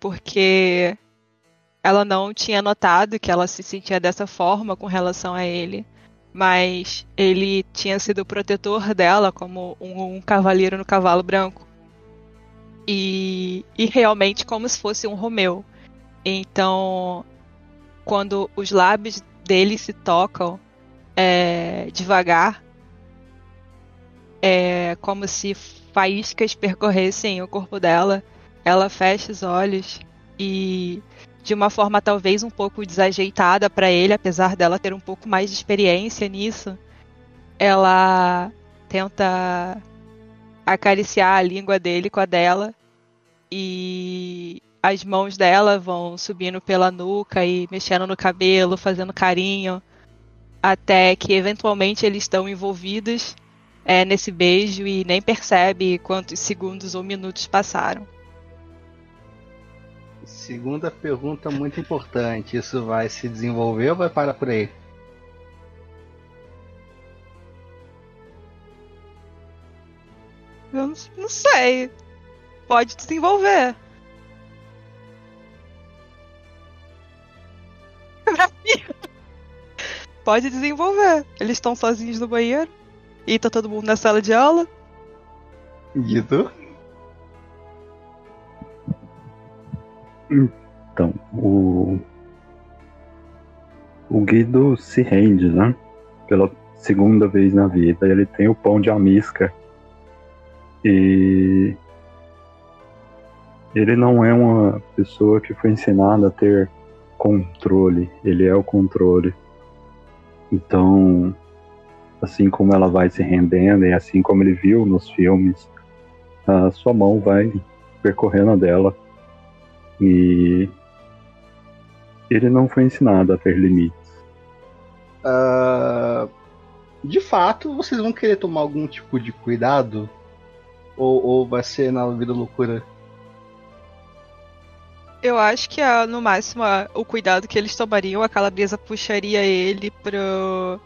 porque ela não tinha notado que ela se sentia dessa forma com relação a ele, mas ele tinha sido o protetor dela como um, um cavaleiro no cavalo branco. E, e realmente como se fosse um Romeu. Então, quando os lábios dele se tocam é, devagar, é como se faíscas percorressem o corpo dela. Ela fecha os olhos e, de uma forma talvez um pouco desajeitada para ele, apesar dela ter um pouco mais de experiência nisso, ela tenta acariciar a língua dele com a dela e as mãos dela vão subindo pela nuca e mexendo no cabelo, fazendo carinho, até que eventualmente eles estão envolvidos é, nesse beijo e nem percebe quantos segundos ou minutos passaram. Segunda pergunta muito importante: isso vai se desenvolver ou vai parar por aí? Eu não, não sei. Pode desenvolver. *laughs* Pode desenvolver. Eles estão sozinhos no banheiro. E tá todo mundo na sala de aula. Guido? Então, o. O Guido se rende, né? Pela segunda vez na vida. Ele tem o pão de amisca. E. Ele não é uma pessoa que foi ensinada a ter controle. Ele é o controle. Então, assim como ela vai se rendendo e assim como ele viu nos filmes, a sua mão vai percorrendo a dela. E ele não foi ensinado a ter limites. Ah, de fato, vocês vão querer tomar algum tipo de cuidado? Ou, ou vai ser na vida loucura? Eu acho que ah, no máximo ah, o cuidado que eles tomariam, a calabresa puxaria ele pro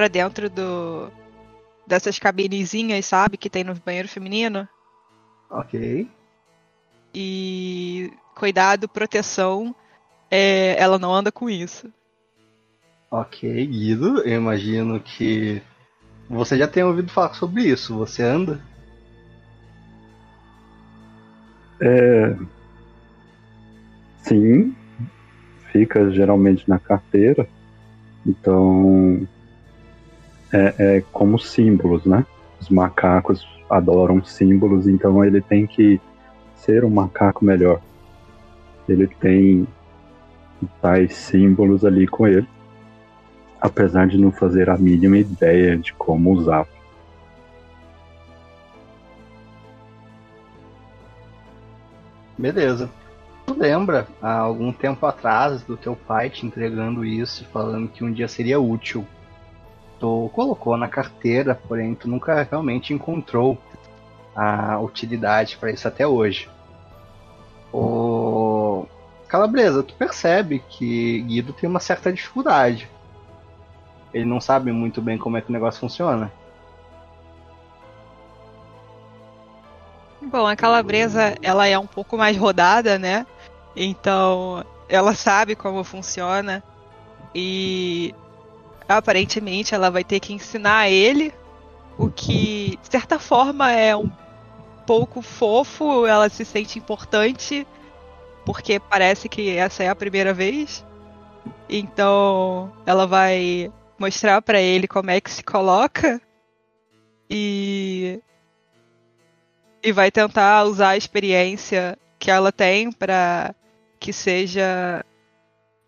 para dentro do dessas cabinezinhas, sabe, que tem no banheiro feminino. Ok. E cuidado, proteção, é, ela não anda com isso. Ok, Guido, eu imagino que você já tem ouvido falar sobre isso. Você anda? É. Sim, fica geralmente na carteira. Então. É, é como símbolos, né? Os macacos adoram símbolos, então ele tem que ser um macaco melhor. Ele tem tais símbolos ali com ele, apesar de não fazer a mínima ideia de como usar. Beleza. Tu lembra, há algum tempo atrás, do teu pai te entregando isso, falando que um dia seria útil. Tu colocou na carteira, porém tu nunca realmente encontrou a utilidade para isso até hoje. O Calabresa, tu percebe que Guido tem uma certa dificuldade. Ele não sabe muito bem como é que o negócio funciona. Bom, a calabresa, ela é um pouco mais rodada, né? Então, ela sabe como funciona e aparentemente ela vai ter que ensinar ele o que, de certa forma, é um pouco fofo, ela se sente importante porque parece que essa é a primeira vez. Então, ela vai mostrar para ele como é que se coloca e e vai tentar usar a experiência que ela tem para que seja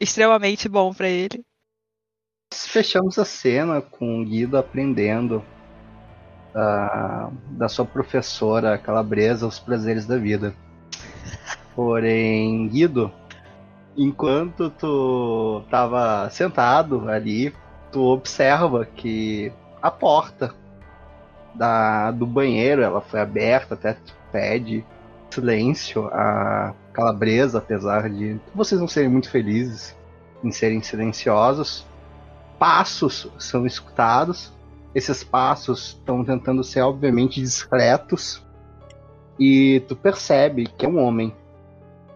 extremamente bom para ele. Fechamos a cena com o Guido aprendendo ah, da sua professora calabresa os prazeres da vida. Porém, Guido, enquanto tu tava sentado ali, tu observa que a porta da, do banheiro ela foi aberta, até tu pede silêncio a calabresa, apesar de vocês não serem muito felizes em serem silenciosos. Passos são escutados. Esses passos estão tentando ser obviamente discretos. E tu percebe que é um homem.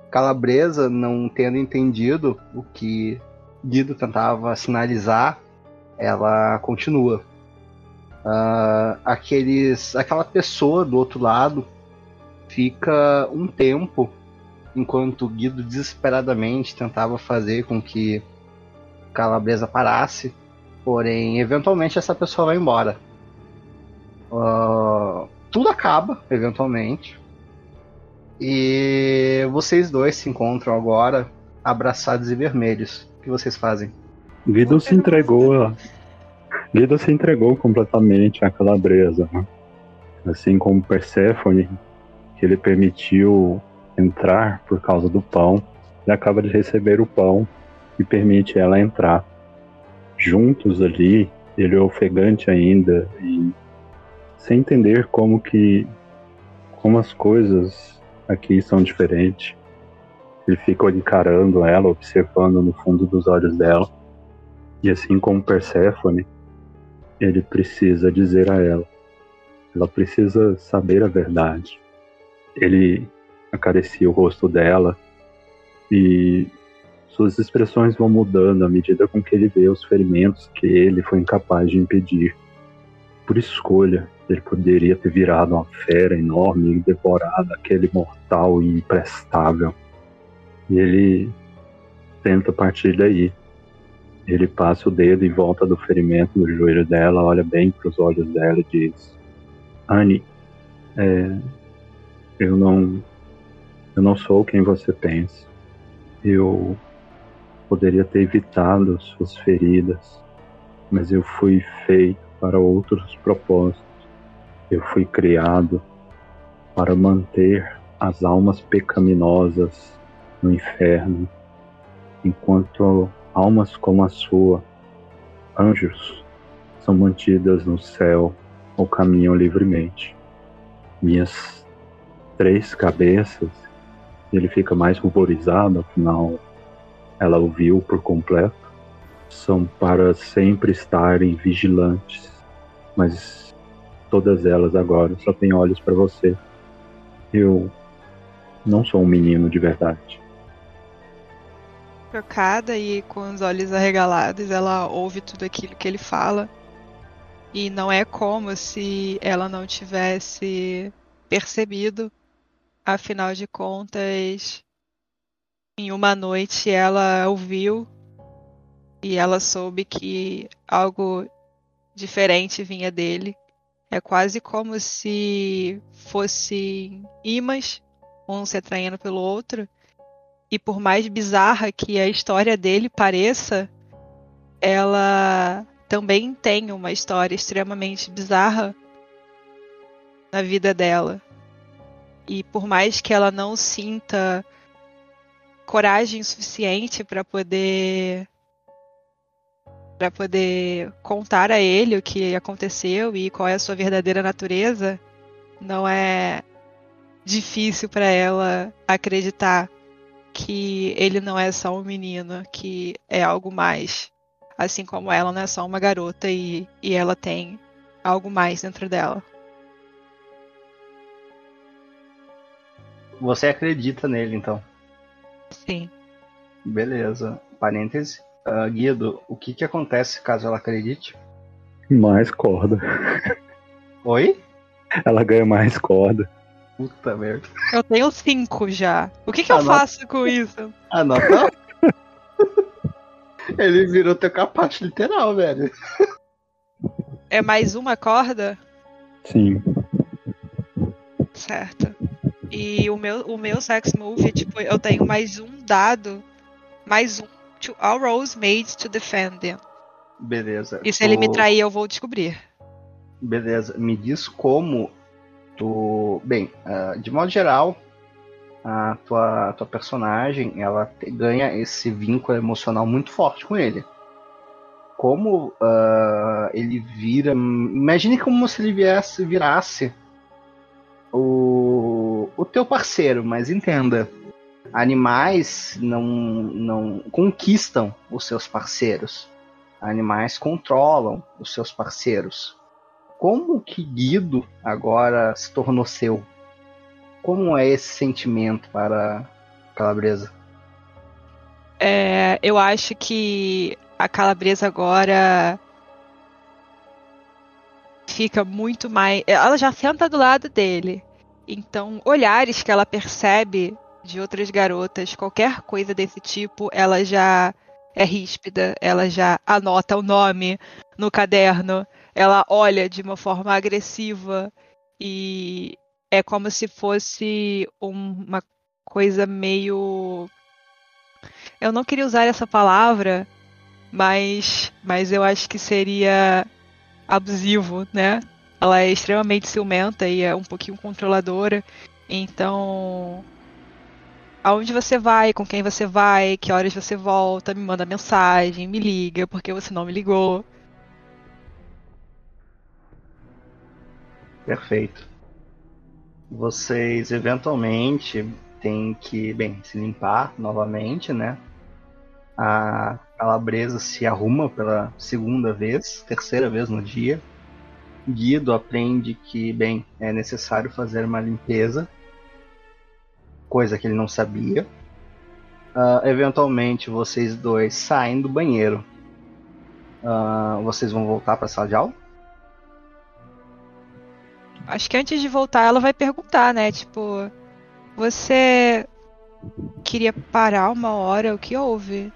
Calabresa, não tendo entendido o que Guido tentava sinalizar, ela continua. Uh, aqueles, aquela pessoa do outro lado fica um tempo enquanto Guido desesperadamente tentava fazer com que Calabresa parasse, porém, eventualmente essa pessoa vai embora. Uh, tudo acaba, eventualmente, e vocês dois se encontram agora abraçados e vermelhos. O que vocês fazem? Guido se entregou. Guido se entregou completamente à calabresa, né? assim como Perséfone, que ele permitiu entrar por causa do pão, ele acaba de receber o pão e permite ela entrar. Juntos ali, ele é ofegante ainda e sem entender como que como as coisas aqui são diferentes. Ele fica encarando ela, observando no fundo dos olhos dela. E assim como Perséfone, ele precisa dizer a ela. Ela precisa saber a verdade. Ele acaricia o rosto dela e Suas expressões vão mudando à medida com que ele vê os ferimentos que ele foi incapaz de impedir. Por escolha, ele poderia ter virado uma fera enorme e devorado aquele mortal e imprestável. E ele tenta partir daí. Ele passa o dedo em volta do ferimento do joelho dela, olha bem para os olhos dela e diz: Anne, é, eu não, eu não sou quem você pensa. Eu poderia ter evitado suas feridas, mas eu fui feito para outros propósitos. Eu fui criado para manter as almas pecaminosas no inferno, enquanto almas como a sua, anjos, são mantidas no céu ou caminham livremente. Minhas três cabeças, ele fica mais ruborizado, afinal ela o viu por completo, são para sempre estarem vigilantes, mas todas elas agora só têm olhos para você. Eu não sou um menino de verdade. Trocada e com os olhos arregalados, ela ouve tudo aquilo que ele fala. E não é como se ela não tivesse percebido. Afinal de contas, em uma noite ela ouviu e ela soube que algo diferente vinha dele. É quase como se fossem imãs, um se atraindo pelo outro. E por mais bizarra que a história dele pareça, ela também tem uma história extremamente bizarra na vida dela. E por mais que ela não sinta coragem suficiente para poder para poder contar a ele o que aconteceu e qual é a sua verdadeira natureza, não é difícil para ela acreditar que ele não é só um menino, que é algo mais. Assim como ela não é só uma garota e, e ela tem algo mais dentro dela. Você acredita nele, então? Sim. Beleza. Parêntese. Uh, Guido, o que, que acontece caso ela acredite? Mais corda. Oi? Ela ganha mais corda. Puta merda. Eu tenho cinco já. O que, que eu Anota. faço com isso? Anota. *laughs* Ele virou teu capacho literal, velho. É mais uma corda? Sim. Certo. E o meu, o meu sex move, tipo, eu tenho mais um dado, mais um to all rolls made to defend them. Beleza. E se ele me Tu- trair, eu vou descobrir. Beleza. Me diz como tu. Bem, ah, de modo geral, a tua, tua personagem ela te- ganha esse vínculo emocional muito forte com ele. Como ah, ele vira. Imagine como se ele viesse, virasse o, o teu parceiro, mas entenda. Animais não, não conquistam os seus parceiros. Animais controlam os seus parceiros como que Guido agora se tornou seu? Como é esse sentimento para Calabresa? É, eu acho que a calabresa agora fica muito mais. Ela já senta do lado dele. Então, olhares que ela percebe de outras garotas, qualquer coisa desse tipo, ela já é ríspida, ela já anota o nome no caderno, ela olha de uma forma agressiva e é como se fosse um- uma coisa meio. Eu não queria usar essa palavra, mas, mas eu acho que seria abusivo, né? Ela é extremamente ciumenta e é um pouquinho controladora. Então, aonde você vai, com quem você vai, que horas você volta, me manda mensagem, me liga, porque você não me ligou. Perfeito. Vocês eventualmente têm que, bem, se limpar novamente, né? A Calabresa se arruma pela segunda vez, terceira vez no dia. Guido aprende que, bem, é necessário fazer uma limpeza, coisa que ele não sabia. Uh, eventualmente vocês dois saem do banheiro. Uh, vocês vão voltar para a sala de aula? Acho que antes de voltar ela vai perguntar, né? Tipo, você queria parar uma hora? O que houve?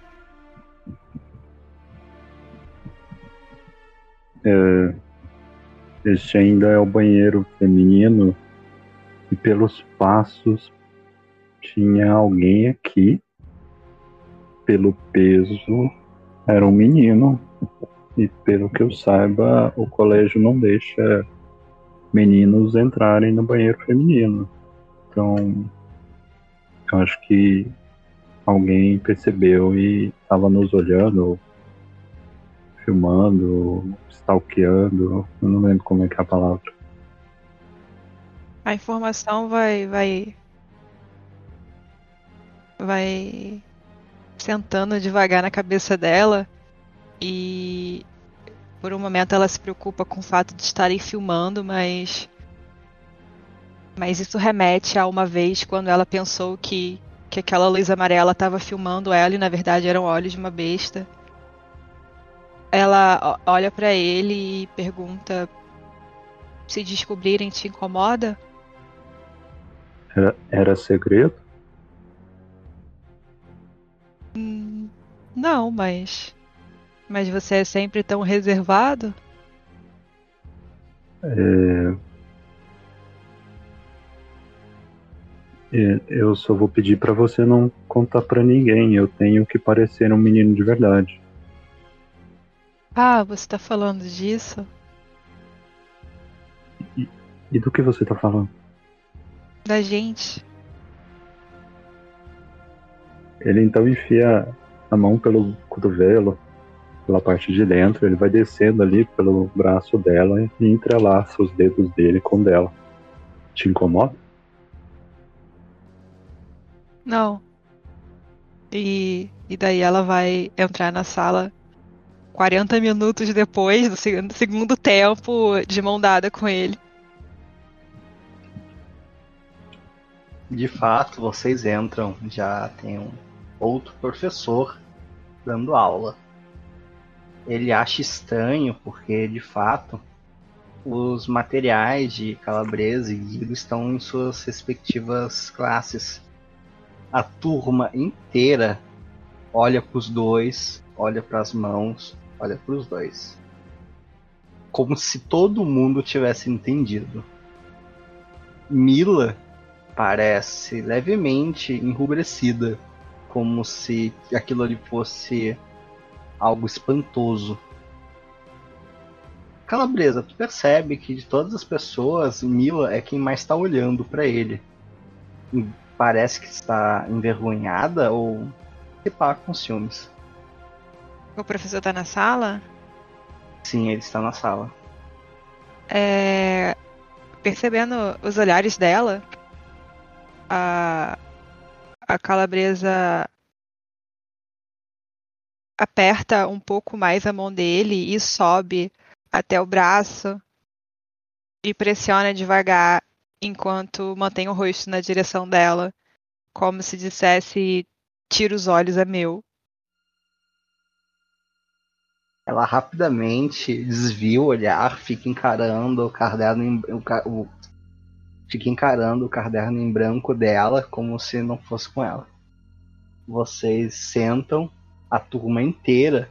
É, este ainda é o banheiro feminino e pelos passos tinha alguém aqui pelo peso, era um menino. E pelo que eu saiba, o colégio não deixa meninos entrarem no banheiro feminino. Então, eu acho que alguém percebeu e estava nos olhando, filmando, stalkeando, eu não lembro como é que é a palavra. A informação vai vai vai sentando devagar na cabeça dela e por um momento ela se preocupa com o fato de estarem filmando, mas mas isso remete a uma vez quando ela pensou que que aquela luz amarela estava filmando ela e na verdade eram olhos de uma besta. Ela olha para ele e pergunta: "Se descobrirem te incomoda?" Era, era segredo? Hum, não, mas. Mas você é sempre tão reservado? É... é eu só vou pedir para você não contar para ninguém. Eu tenho que parecer um menino de verdade. Ah, você tá falando disso? E, e do que você tá falando? Da gente. Ele então enfia a mão pelo cotovelo, pela parte de dentro, ele vai descendo ali pelo braço dela e entrelaça os dedos dele com dela. Te incomoda? Não. E, e daí ela vai entrar na sala 40 minutos depois, do segundo, tempo, de mão dada com ele. De fato, vocês entram, já tem um outro professor dando aula. Ele acha estranho porque, de fato, os materiais de Calabresa e Guido estão em suas respectivas classes. A turma inteira olha para os dois, olha para as mãos, olha para os dois. Como se todo mundo tivesse entendido. Mila parece levemente enrubescida como se aquilo ali fosse algo espantoso. Calabresa, tu percebe que de todas as pessoas, Mila é quem mais está olhando para ele. Parece que está envergonhada ou se pá com ciúmes. O professor está na sala? Sim, ele está na sala. É... Percebendo os olhares dela, a a calabresa aperta um pouco mais a mão dele e sobe até o braço e pressiona devagar enquanto mantém o rosto na direção dela, como se dissesse: tira os olhos, é meu. Ela rapidamente desvia o olhar, fica encarando o caderno, o, fica encarando o caderno em branco dela como se não fosse com ela. Vocês sentam, a turma inteira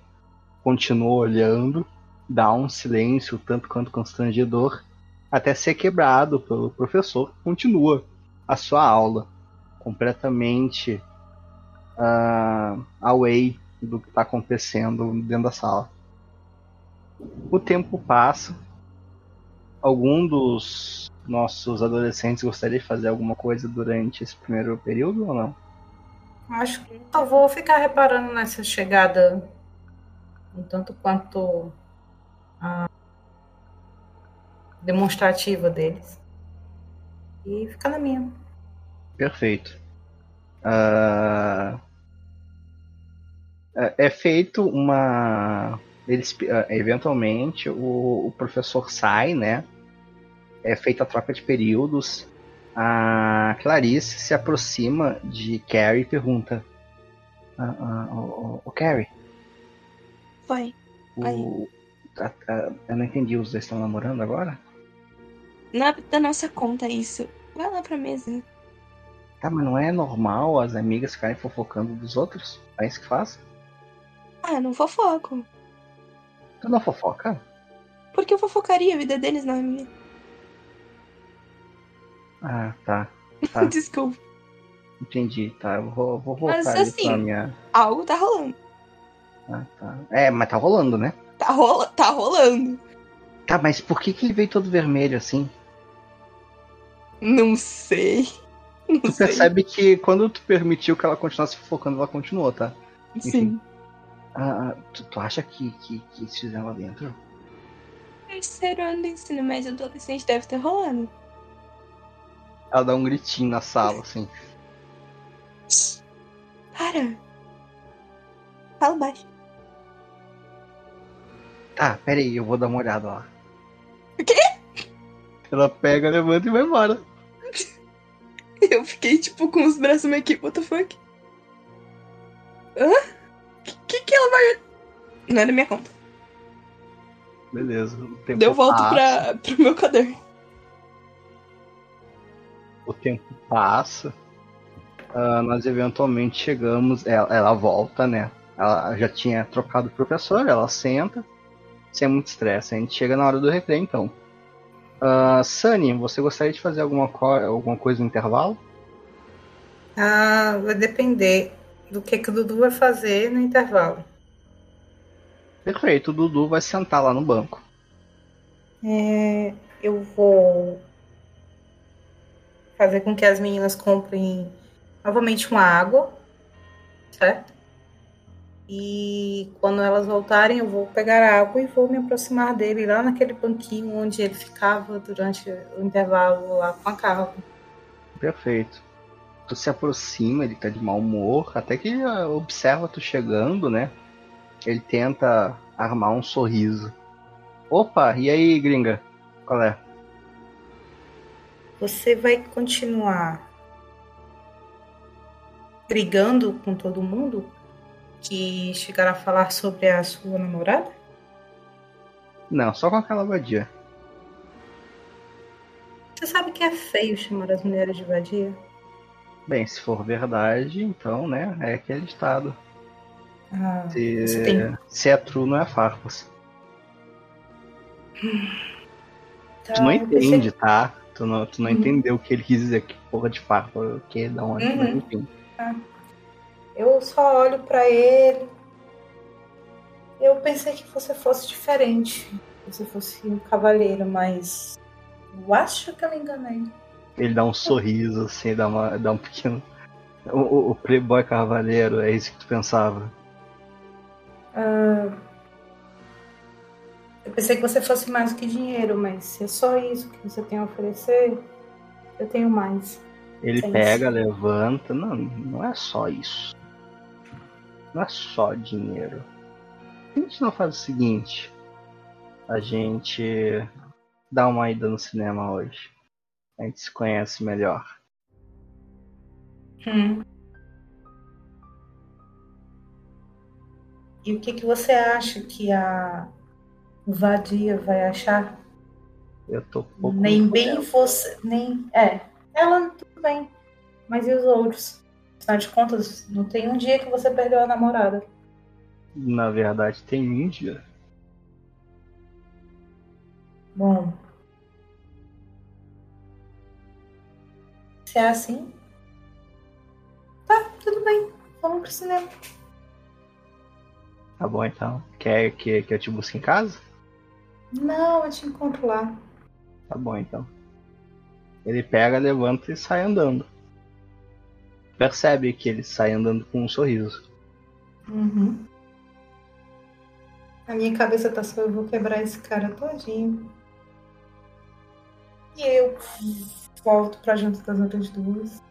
continua olhando, dá um silêncio tanto quanto constrangedor, até ser quebrado pelo professor, continua a sua aula, completamente uh, away do que está acontecendo dentro da sala. O tempo passa, algum dos nossos adolescentes gostariam de fazer alguma coisa durante esse primeiro período ou não? Acho que eu vou ficar reparando nessa chegada um tanto quanto a demonstrativa deles. E ficar na minha. Perfeito. Uh... É feito uma. Eles, eventualmente o, o professor sai, né? é feita a troca de períodos, a Clarice se aproxima de Carrie e pergunta: Ah, ah, o, o, o Carrie, Foi. o, a- a- eu não entendi, os dois estão namorando agora? Não é da nossa conta isso. Vai lá pra mesa. Tá, mas não é normal as amigas ficarem fofocando dos outros? É isso que faz? Ah, não fofoco. Tu não fofoca? Porque eu fofocaria a vida deles, não é minha. Ah, tá. Tá. *laughs* Desculpa. Entendi, tá. Eu vou, vou voltar Mas, assim, pra minha. Algo tá rolando. Ah, tá. É, mas tá rolando, né? Tá, rola... tá rolando. Tá, mas por que, que ele veio todo vermelho assim? Não sei. Não Tu sei. percebe que quando tu permitiu que ela continuasse fofocando, ela continuou, tá? Sim. Ah, ah, tu, tu acha que, que, que eles fizeram lá dentro? Terceiro ano do ensino médio adolescente deve ter rolando. Ela dá um gritinho na sala, assim. *laughs* Para. Fala baixo. Tá, pera aí, eu vou dar uma olhada lá. O quê? Ela pega, levanta e vai embora. *laughs* Eu fiquei, tipo, com os braços meio que, what the fuck? Hã? Que, que ela vai... Não é da minha conta. Beleza. O tempo Deu volta passa, pra, pro meu caderno. O tempo passa. Ah, nós eventualmente chegamos. Ela, ela volta, né? Ela já tinha trocado o professor, ela senta. Sem muito estresse. A gente chega na hora do recreio, então. Ah, Sunny, você gostaria de fazer alguma, co alguma coisa no intervalo? Ah, vai depender do que, que o Dudu vai fazer no intervalo. Perfeito, o Dudu vai sentar lá no banco. É, eu vou fazer com que as meninas comprem novamente uma água, certo? E quando elas voltarem, eu vou pegar a água e vou me aproximar dele lá naquele banquinho onde ele ficava durante o intervalo lá com a Carla. Perfeito. Tu se aproxima, ele tá de mau humor, até que ah, observa tu chegando, né? Ele tenta armar um sorriso. Opa, e aí, gringa? Qual é? Você vai continuar brigando com todo mundo que chegar a falar sobre a sua namorada? Não, só com aquela vadia. Você sabe que é feio chamar as mulheres de vadia? Bem, se for verdade, então, né? É aquele estado. Ah, Se, tem- se é true, não é farpas. tá, Tu não entende, tá? Tu não, tu não Uhum. entendeu o que ele quis dizer, que porra de farpa, o que, da onde, Uhum. enfim. Eu só olho pra ele. Eu pensei que você fosse diferente. Que você fosse um cavalheiro, mas. Eu acho que eu me enganei. Ele dá um sorriso, assim, dá, uma, dá um pequeno. O, o, o Playboy Cavaleiro, é isso que tu pensava. Ah, eu pensei que você fosse mais do que dinheiro, mas se é só isso que você tem a oferecer, eu tenho mais. Ele Sim. pega, levanta. Não, não é só isso. Não é só dinheiro. Por que a gente não faz o seguinte? A gente dá uma ida no cinema hoje. A gente se conhece melhor. Hum. E o que, que você acha que a vadia vai achar? Eu tô pouco. Nem bem você. Nem. É. Ela tudo bem. Mas e os outros? Afinal de contas, não tem um dia que você perdeu a namorada. Na verdade, tem um dia. Bom. É assim. Tá, tudo bem. Vamos pro cinema. Tá bom então. Quer que, que eu te busque em casa? Não, eu te encontro lá. Tá bom então. Ele pega, levanta e sai andando. Percebe que ele sai andando com um sorriso. Uhum. A minha cabeça tá só, eu vou quebrar esse cara todinho. E eu volto pra junto das outras duas.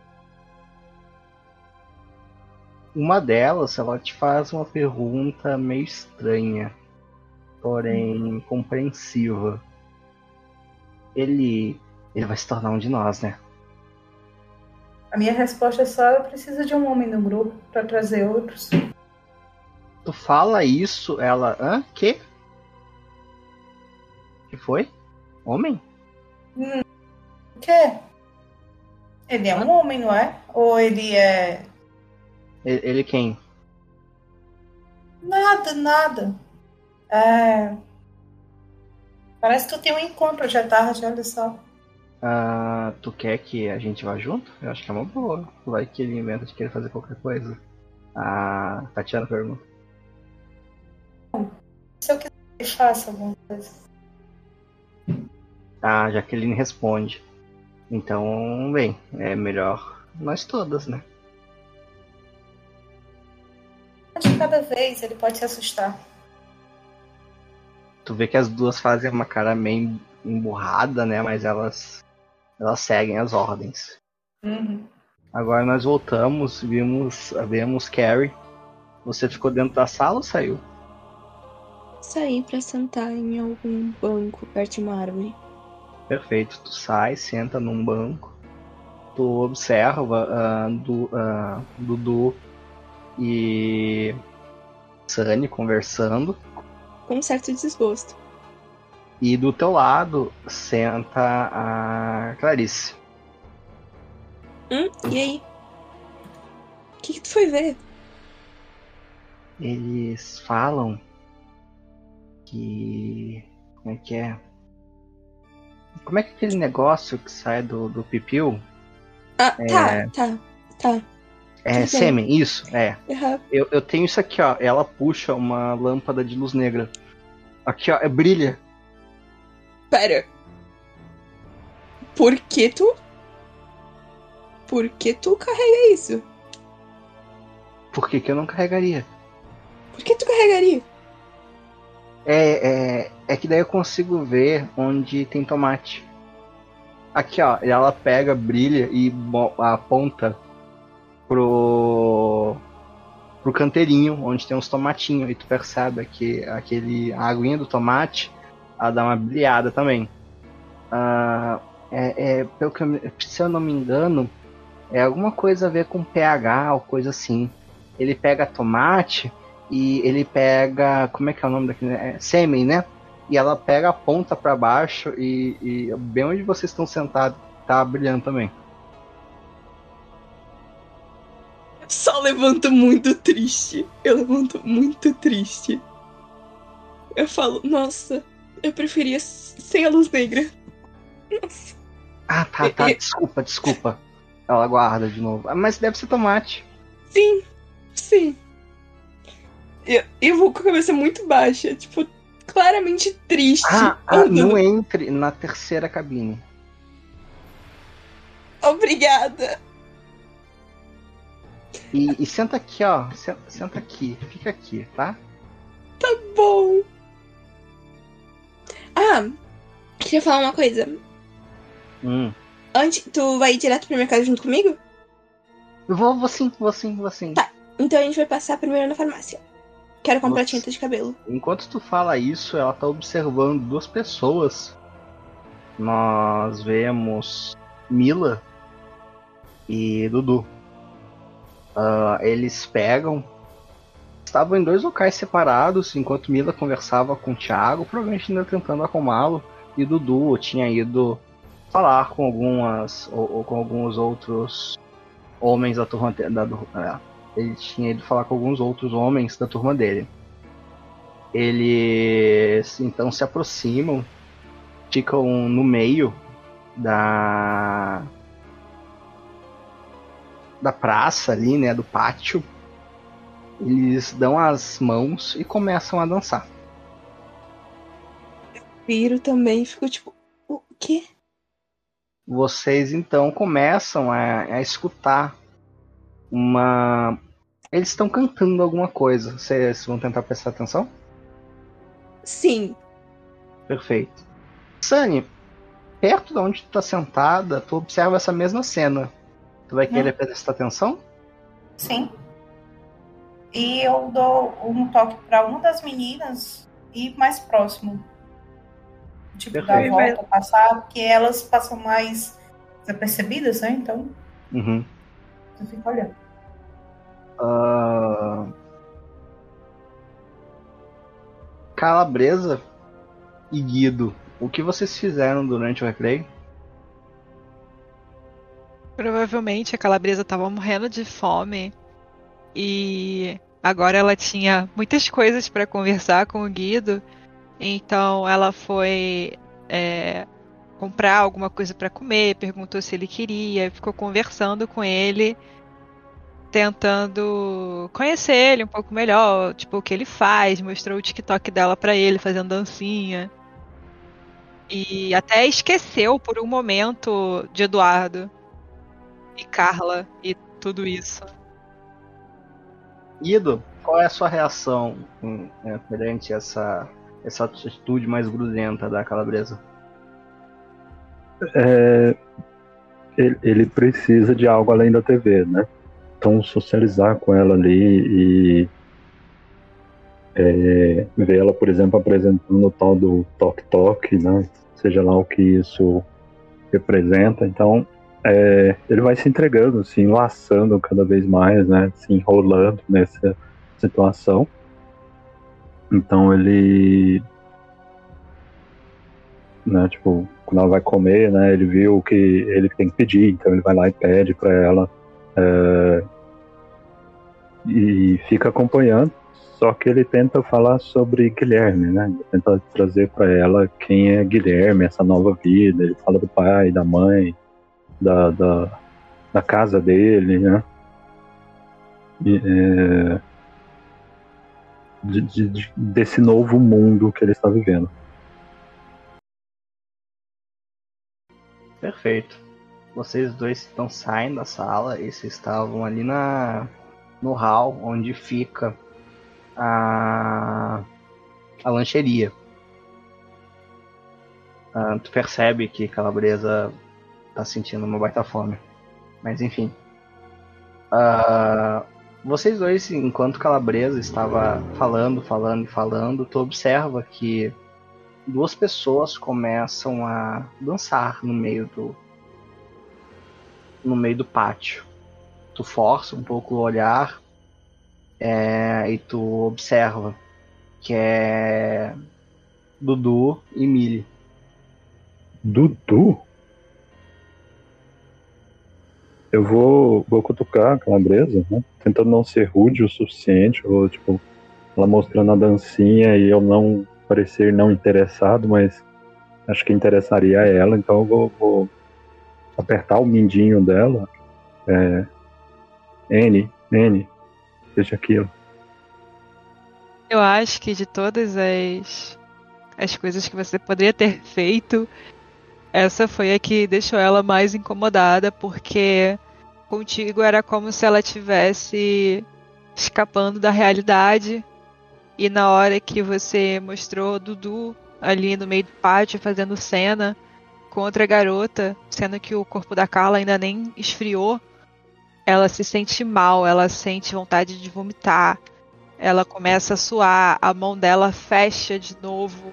Uma delas, ela te faz uma pergunta meio estranha, porém compreensiva. Ele, ele vai se tornar um de nós, né? A minha resposta é só: eu preciso de um homem no grupo para trazer outros. Tu fala isso, ela. Hã? Que? Que foi? Homem? O quê? Ele é um homem, não é? Ou ele é. Ele, ele quem? Nada, nada. É. Parece que tu tem um encontro à tarde, olha só. Ah, tu quer que a gente vá junto? Eu acho que é uma boa. Vai que ele inventa de querer fazer qualquer coisa. A Tatiana pergunta. Se eu quiser que faça alguma coisa. A Jaqueline responde. Então, bem, é melhor nós todas, né? De cada vez ele pode se assustar. Tu vê que as duas fazem uma cara meio emburrada, né? Mas elas elas seguem as ordens. Uhum. Agora nós voltamos, vimos, vemos Carrie. Você ficou dentro da sala ou saiu? Saí pra sentar em algum banco perto de uma árvore. Perfeito. Tu sai, senta num banco. Tu observa ah, du, ah, Dudu e Sunny conversando. Com um certo desgosto. E do teu lado senta a Clarice. Hum, e aí? O que, que tu foi ver? Eles falam que. Como é que é? Como é que é aquele negócio que sai do, do pipiu? Ah, tá, tá, tá. É Tudo bem. sêmen, isso? É. Aham. Eu, eu tenho isso aqui, ó. Ela puxa uma lâmpada de luz negra. Aqui, ó, é brilha. Pera. Por que tu. Por que tu carrega isso? Por que, que eu não carregaria? Por que tu carregaria? É, é, é que daí eu consigo ver onde tem tomate. Aqui, ó, ela pega, brilha e aponta pro pro canteirinho onde tem uns tomatinhos e tu percebe que aquele a aguinha do tomate ela dá uma brilhada também. Ah, é, é, pelo que eu, se eu não me engano, é alguma coisa a ver com pH ou coisa assim. Ele pega tomate e ele pega. Como é que é o nome daquele? É, sêmen, né? E ela pega a ponta pra baixo e, e bem onde vocês estão sentados tá brilhando também. Eu só levanto muito triste. Eu levanto muito triste. Eu falo, nossa, eu preferia sem a luz negra. Nossa. Ah, tá, tá. Desculpa, desculpa. Ela guarda de novo. Ah, Mas deve ser tomate. Sim, sim. Eu, eu vou com a cabeça muito baixa, tipo, claramente triste. Ah, ah, não entre na terceira cabine. Obrigada. E, e senta aqui, ó. Senta, senta aqui. Fica aqui, tá? Bom. Ah, queria falar uma coisa. Hum. Antes, tu vai direto pro mercado junto comigo? Eu vou, vou sim, vou sim, vou sim. Tá. Então a gente vai passar primeiro na farmácia. Quero comprar Nossa. tinta de cabelo. Enquanto tu fala isso, ela tá observando duas pessoas. Nós vemos Mila e Dudu. Ah, eles pegam. Estavam em dois locais separados, enquanto Mila conversava com o Thiago, provavelmente ainda tentando acalmá-lo, e Dudu tinha ido falar com algumas ou, ou com alguns outros homens da turma da, é, ele tinha ido falar com alguns outros homens da turma dele. Eles então se aproximam, ficam no meio da da praça ali, né, do pátio. Eles dão as mãos e começam a dançar. Viro também, fico tipo, o quê? Vocês então começam a, a escutar uma. Eles estão cantando alguma coisa. Vocês vão tentar prestar atenção? Sim. Perfeito. Sunny, perto de onde tu tá sentada, tu observa essa mesma cena. Tu vai querer prestar atenção? Sim. E eu dou um toque para uma das meninas e mais próximo. Tipo, dar a Perfeito. volta, passar, porque elas passam mais desapercebidas, né? Então. Uhum. Tu fica olhando. Ah, Calabresa e Guido, o que vocês fizeram durante o recreio? Provavelmente a calabresa estava morrendo de fome e agora ela tinha muitas coisas para conversar com o Guido, então ela foi é, comprar alguma coisa para comer, perguntou se ele queria, ficou conversando com ele, tentando conhecer ele um pouco melhor, tipo o que ele faz, mostrou o TikTok dela para ele fazendo dancinha. E até esqueceu por um momento de Eduardo e Carla e tudo isso. Guido, qual é a sua reação hum, é, perante essa, essa atitude mais grudenta da calabresa? É, ele, ele precisa de algo além da TV, né? Então socializar com ela ali e é, ver ela, por exemplo, apresentando o tal do Tok Tok, né? Seja lá o que isso representa. Então, é, ele vai se entregando, se enlaçando cada vez mais, né? Se enrolando nessa situação. Então ele, né? Tipo, quando ela vai comer, né? Ele viu o que ele tem que pedir, então ele vai lá e pede para ela é, e fica acompanhando. Só que ele tenta falar sobre Guilherme, né? Ele tenta trazer para ela quem é Guilherme, essa nova vida. Ele fala do pai, da mãe, da, da, da casa dele, né? E, é, de, de, desse novo mundo que ele está vivendo. Perfeito. Vocês dois estão saindo da sala e vocês estavam ali na no hall onde fica a a lancheria. Ah, tu percebe que Calabresa tá sentindo uma baita fome. Mas enfim. Ah, vocês dois, enquanto Calabresa estava falando, falando e falando, tu observa que duas pessoas começam a dançar no meio do no meio do pátio. Tu força um pouco o olhar é, e tu observa que é Dudu e Millie. Dudu? Eu vou, vou cutucar a calabresa, né? Tentando não ser rude o suficiente, ou tipo, ela mostrando a dancinha e eu não parecer não interessado, mas acho que interessaria a ela, então eu vou, vou apertar o mindinho dela. É, N, N, seja aquilo. Eu acho que de todas as, as coisas que você poderia ter feito, essa foi a que deixou ela mais incomodada, porque contigo era como se ela tivesse escapando da realidade. E na hora que você mostrou Dudu ali no meio do pátio fazendo cena com outra garota, sendo que o corpo da Carla ainda nem esfriou, ela se sente mal, ela sente vontade de vomitar, ela começa a suar, a mão dela fecha de novo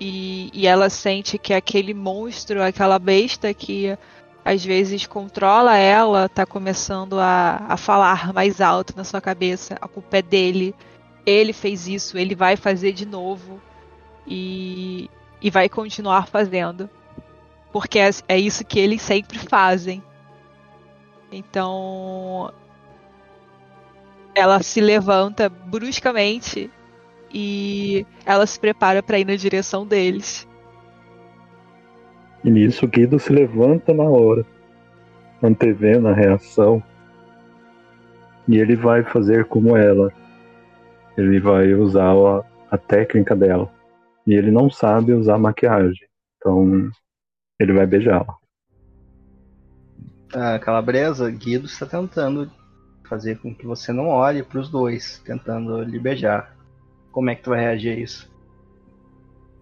e, e ela sente que aquele monstro, aquela besta que às vezes controla ela, tá começando a, a falar mais alto na sua cabeça. A culpa é dele. Ele fez isso, ele vai fazer de novo. E, e vai continuar fazendo. Porque é, é isso que eles sempre fazem. Então. Ela se levanta bruscamente e ela se prepara para ir na direção deles. E nisso Guido se levanta na hora, antevendo a reação. E ele vai fazer como ela. Ele vai usar a, a técnica dela. E ele não sabe usar maquiagem. Então ele vai beijá-la. A calabresa, Guido está tentando fazer com que você não olhe para os dois, tentando lhe beijar. Como é que tu vai reagir a isso?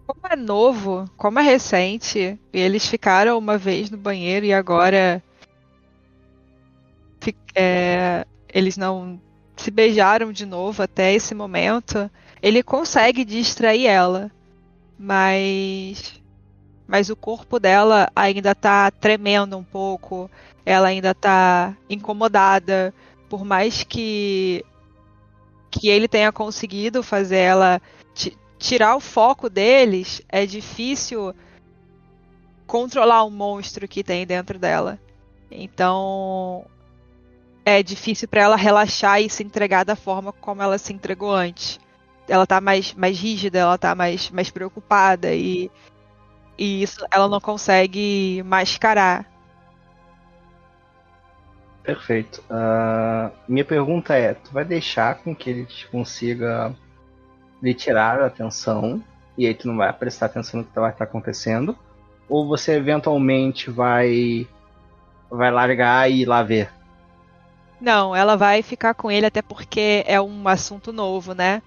Como é novo, como é recente, e eles ficaram uma vez no banheiro e agora é, eles não se beijaram de novo até esse momento, ele consegue distrair ela. Mas mas o corpo dela ainda tá tremendo um pouco, ela ainda tá incomodada, por mais que que ele tenha conseguido fazer ela tirar o foco deles, é difícil controlar o monstro que tem dentro dela. Então, é difícil para ela relaxar e se entregar da forma como ela se entregou antes. Ela tá mais, mais rígida, ela tá mais, mais preocupada e, e isso ela não consegue mascarar. Perfeito. Uh, minha pergunta é: tu vai deixar com que ele te consiga lhe tirar a atenção e aí tu não vai prestar atenção no que vai estar acontecendo? Ou você eventualmente vai vai largar e ir lá ver? Não, ela vai ficar com ele até porque é um assunto novo, né?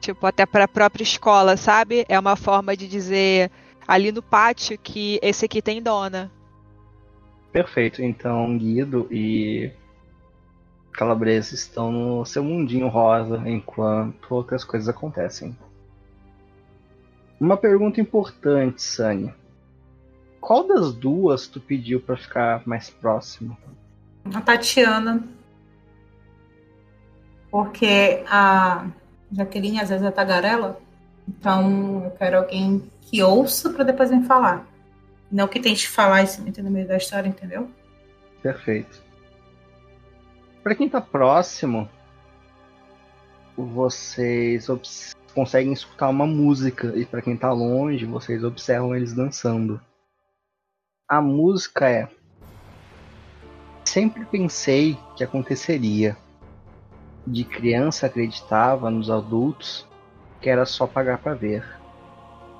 Tipo, até para a própria escola, sabe? É uma forma de dizer ali no pátio que esse aqui tem dona. Perfeito. Então, Guido e Calabresa estão no seu mundinho rosa enquanto outras coisas acontecem. Uma pergunta importante, Sani. Qual das duas tu pediu para ficar mais próximo? A Tatiana. Porque a Jaqueline às vezes é tagarela. Então eu quero alguém que ouça para depois me falar. Não que tente falar e se meter no meio da história, entendeu? Perfeito. Para quem tá próximo, vocês conseguem escutar uma música e para quem tá longe, vocês observam eles dançando. A música é Sempre pensei que aconteceria. De criança acreditava nos adultos que era só pagar para ver.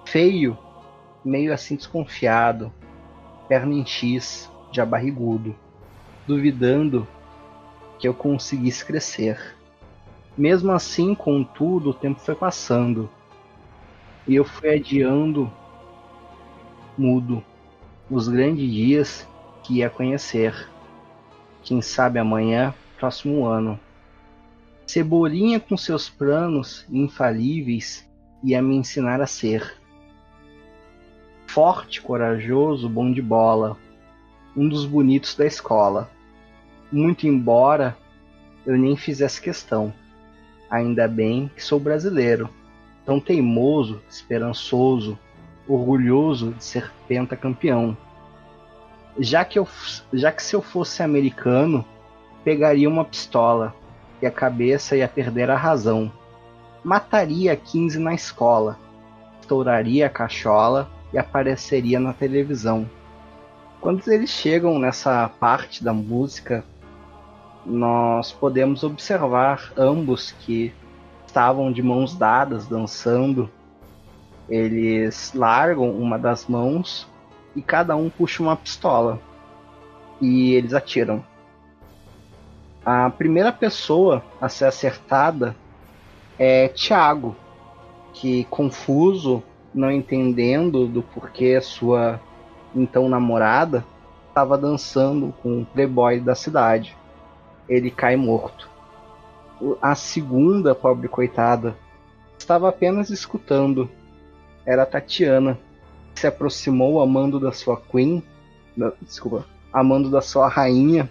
Feio meio assim desconfiado, perna em X, já barrigudo, duvidando que eu conseguisse crescer. Mesmo assim, contudo, o tempo foi passando e eu fui adiando, mudo, os grandes dias que ia conhecer. Quem sabe amanhã, próximo ano. Cebolinha com seus planos infalíveis ia me ensinar a ser forte, corajoso, bom de bola, um dos bonitos da escola. Muito embora eu nem fizesse questão. Ainda bem que sou brasileiro, tão teimoso, esperançoso, orgulhoso de ser pentacampeão. Já que, eu, já que se eu fosse americano, pegaria uma pistola e a cabeça ia perder a razão. Mataria 15 na escola, estouraria a cachola e apareceria na televisão. Quando eles chegam nessa parte da música, nós podemos observar ambos que estavam de mãos dadas dançando. Eles largam uma das mãos e cada um puxa uma pistola e eles atiram. A primeira pessoa a ser acertada é Tiago, que confuso não entendendo do porquê sua então namorada estava dançando com o playboy da cidade. Ele cai morto. A segunda, pobre coitada, estava apenas escutando. Era Tatiana, que se aproximou amando da sua queen, da, desculpa, amando da sua rainha,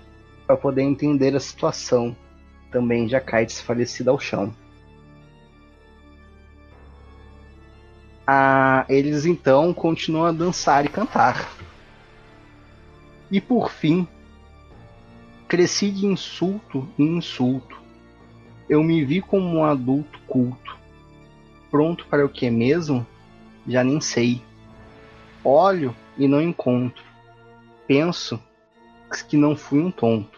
para poder entender a situação. Também já cai desfalecida ao chão. Ah, eles então continuam a dançar e cantar. E por fim, cresci de insulto em insulto. Eu me vi como um adulto culto. Pronto para o que mesmo? Já nem sei. Olho e não encontro. Penso que não fui um tonto.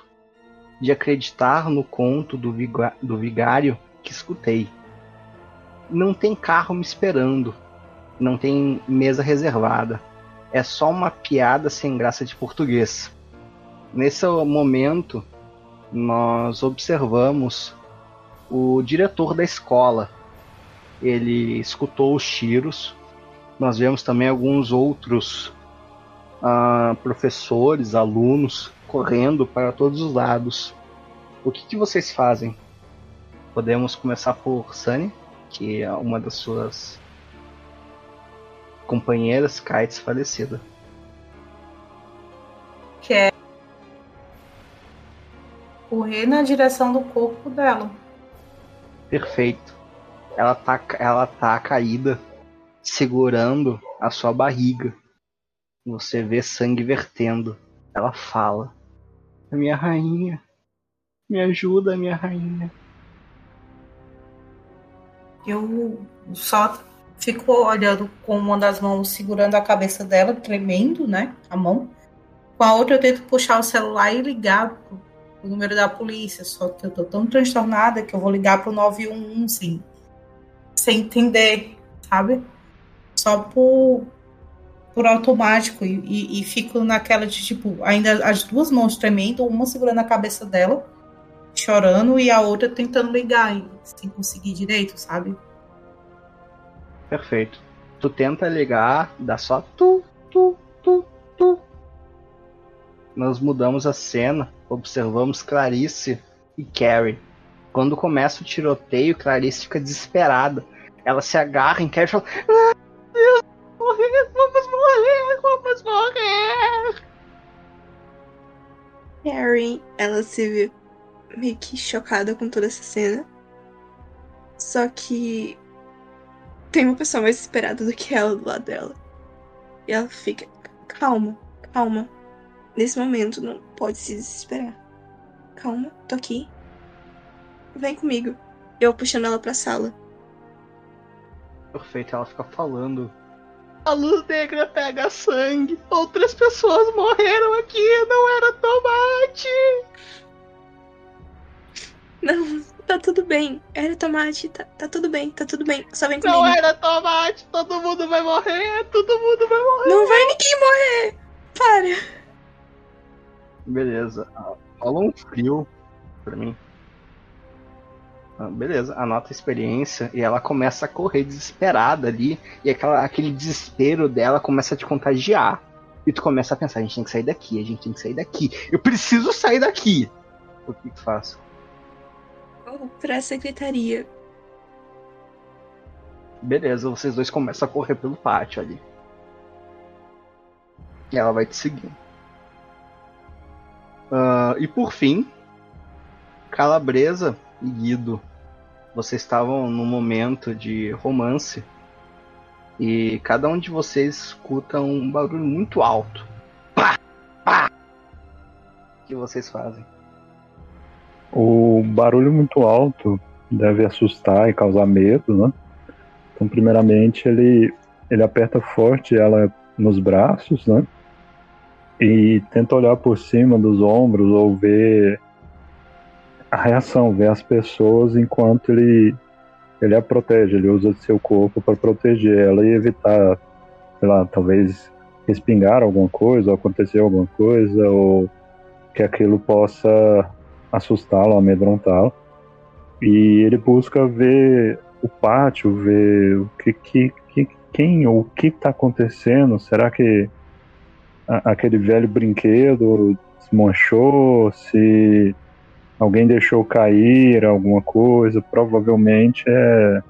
De acreditar no conto do, do vigário que escutei. Não tem carro me esperando não tem mesa reservada. É só uma piada sem graça de português. Nesse momento, nós observamos o diretor da escola. Ele escutou os tiros. Nós vemos também alguns outros uh, professores, alunos correndo para todos os lados. O que, que vocês fazem? Podemos começar por Sunny, que é uma das suas companheiras cai desfalecida. Que é correr na direção do corpo dela. Perfeito. Ela tá, ela tá caída, segurando a sua barriga. Você vê sangue vertendo. Ela fala: Minha rainha, me ajuda, minha rainha. Eu só fico olhando com uma das mãos segurando a cabeça dela, tremendo, né? A mão. Com a outra eu tento puxar o celular e ligar pro, pro número da polícia. Só que eu tô tão transtornada que eu vou ligar pro 911 sem, sem entender, sabe? Só por, por automático. E, e, e fico naquela de tipo, ainda as duas mãos tremendo, uma segurando a cabeça dela, chorando, e a outra tentando ligar, sem conseguir direito, sabe? Perfeito. Tu tenta ligar, dá só tu, tu, tu, tu. Nós mudamos a cena, observamos Clarice e Carrie. Quando começa o tiroteio, Clarice fica desesperada. Ela se agarra em Carrie e fala: morrer. Carrie, ela se vê meio que chocada com toda essa cena. Só que tem uma pessoa mais desesperada do que ela do lado dela. E ela fica, calma, calma. Nesse momento não pode se desesperar. Calma, tô aqui. Vem comigo. Eu puxando ela pra sala. Perfeito, ela fica falando. A luz negra pega sangue. Outras pessoas morreram aqui. Não era tomate. Não, tá tudo bem. Era tomate, tá, tá tudo bem, tá tudo bem. Só vem comigo. Não era tomate. Todo mundo vai morrer. Todo mundo vai morrer. Não vai ninguém morrer! Para! Beleza. Rola um frio pra mim. Ah, beleza, anota a experiência e ela começa a correr desesperada ali. E aquela, aquele desespero dela começa a te contagiar. E tu começa a pensar, a gente tem que sair daqui, a gente tem que sair daqui. Eu preciso sair daqui! O que que faço? Vou pra secretaria. Beleza, vocês dois começam a correr pelo pátio ali. E ela vai te seguindo. Ah, e por fim, Calabresa e Guido. Vocês estavam num momento de romance. E cada um de vocês escuta um barulho muito alto. Pá! Pá! O que vocês fazem? O barulho muito alto deve assustar e causar medo, né? Então, primeiramente, ele, ele aperta forte ela nos braços, né? E tenta olhar por cima dos ombros ou ver a reação, ver as pessoas enquanto ele, ele a protege. Ele usa seu corpo para proteger ela e evitar, sei lá, talvez respingar alguma coisa, ou acontecer alguma coisa, ou que aquilo possa assustá-lo, amedrontá-lo. E ele busca ver o pátio, ver o que, que, que quem ou o que está acontecendo. Será que a- aquele velho brinquedo desmanchou? Se alguém deixou cair alguma coisa? Provavelmente é,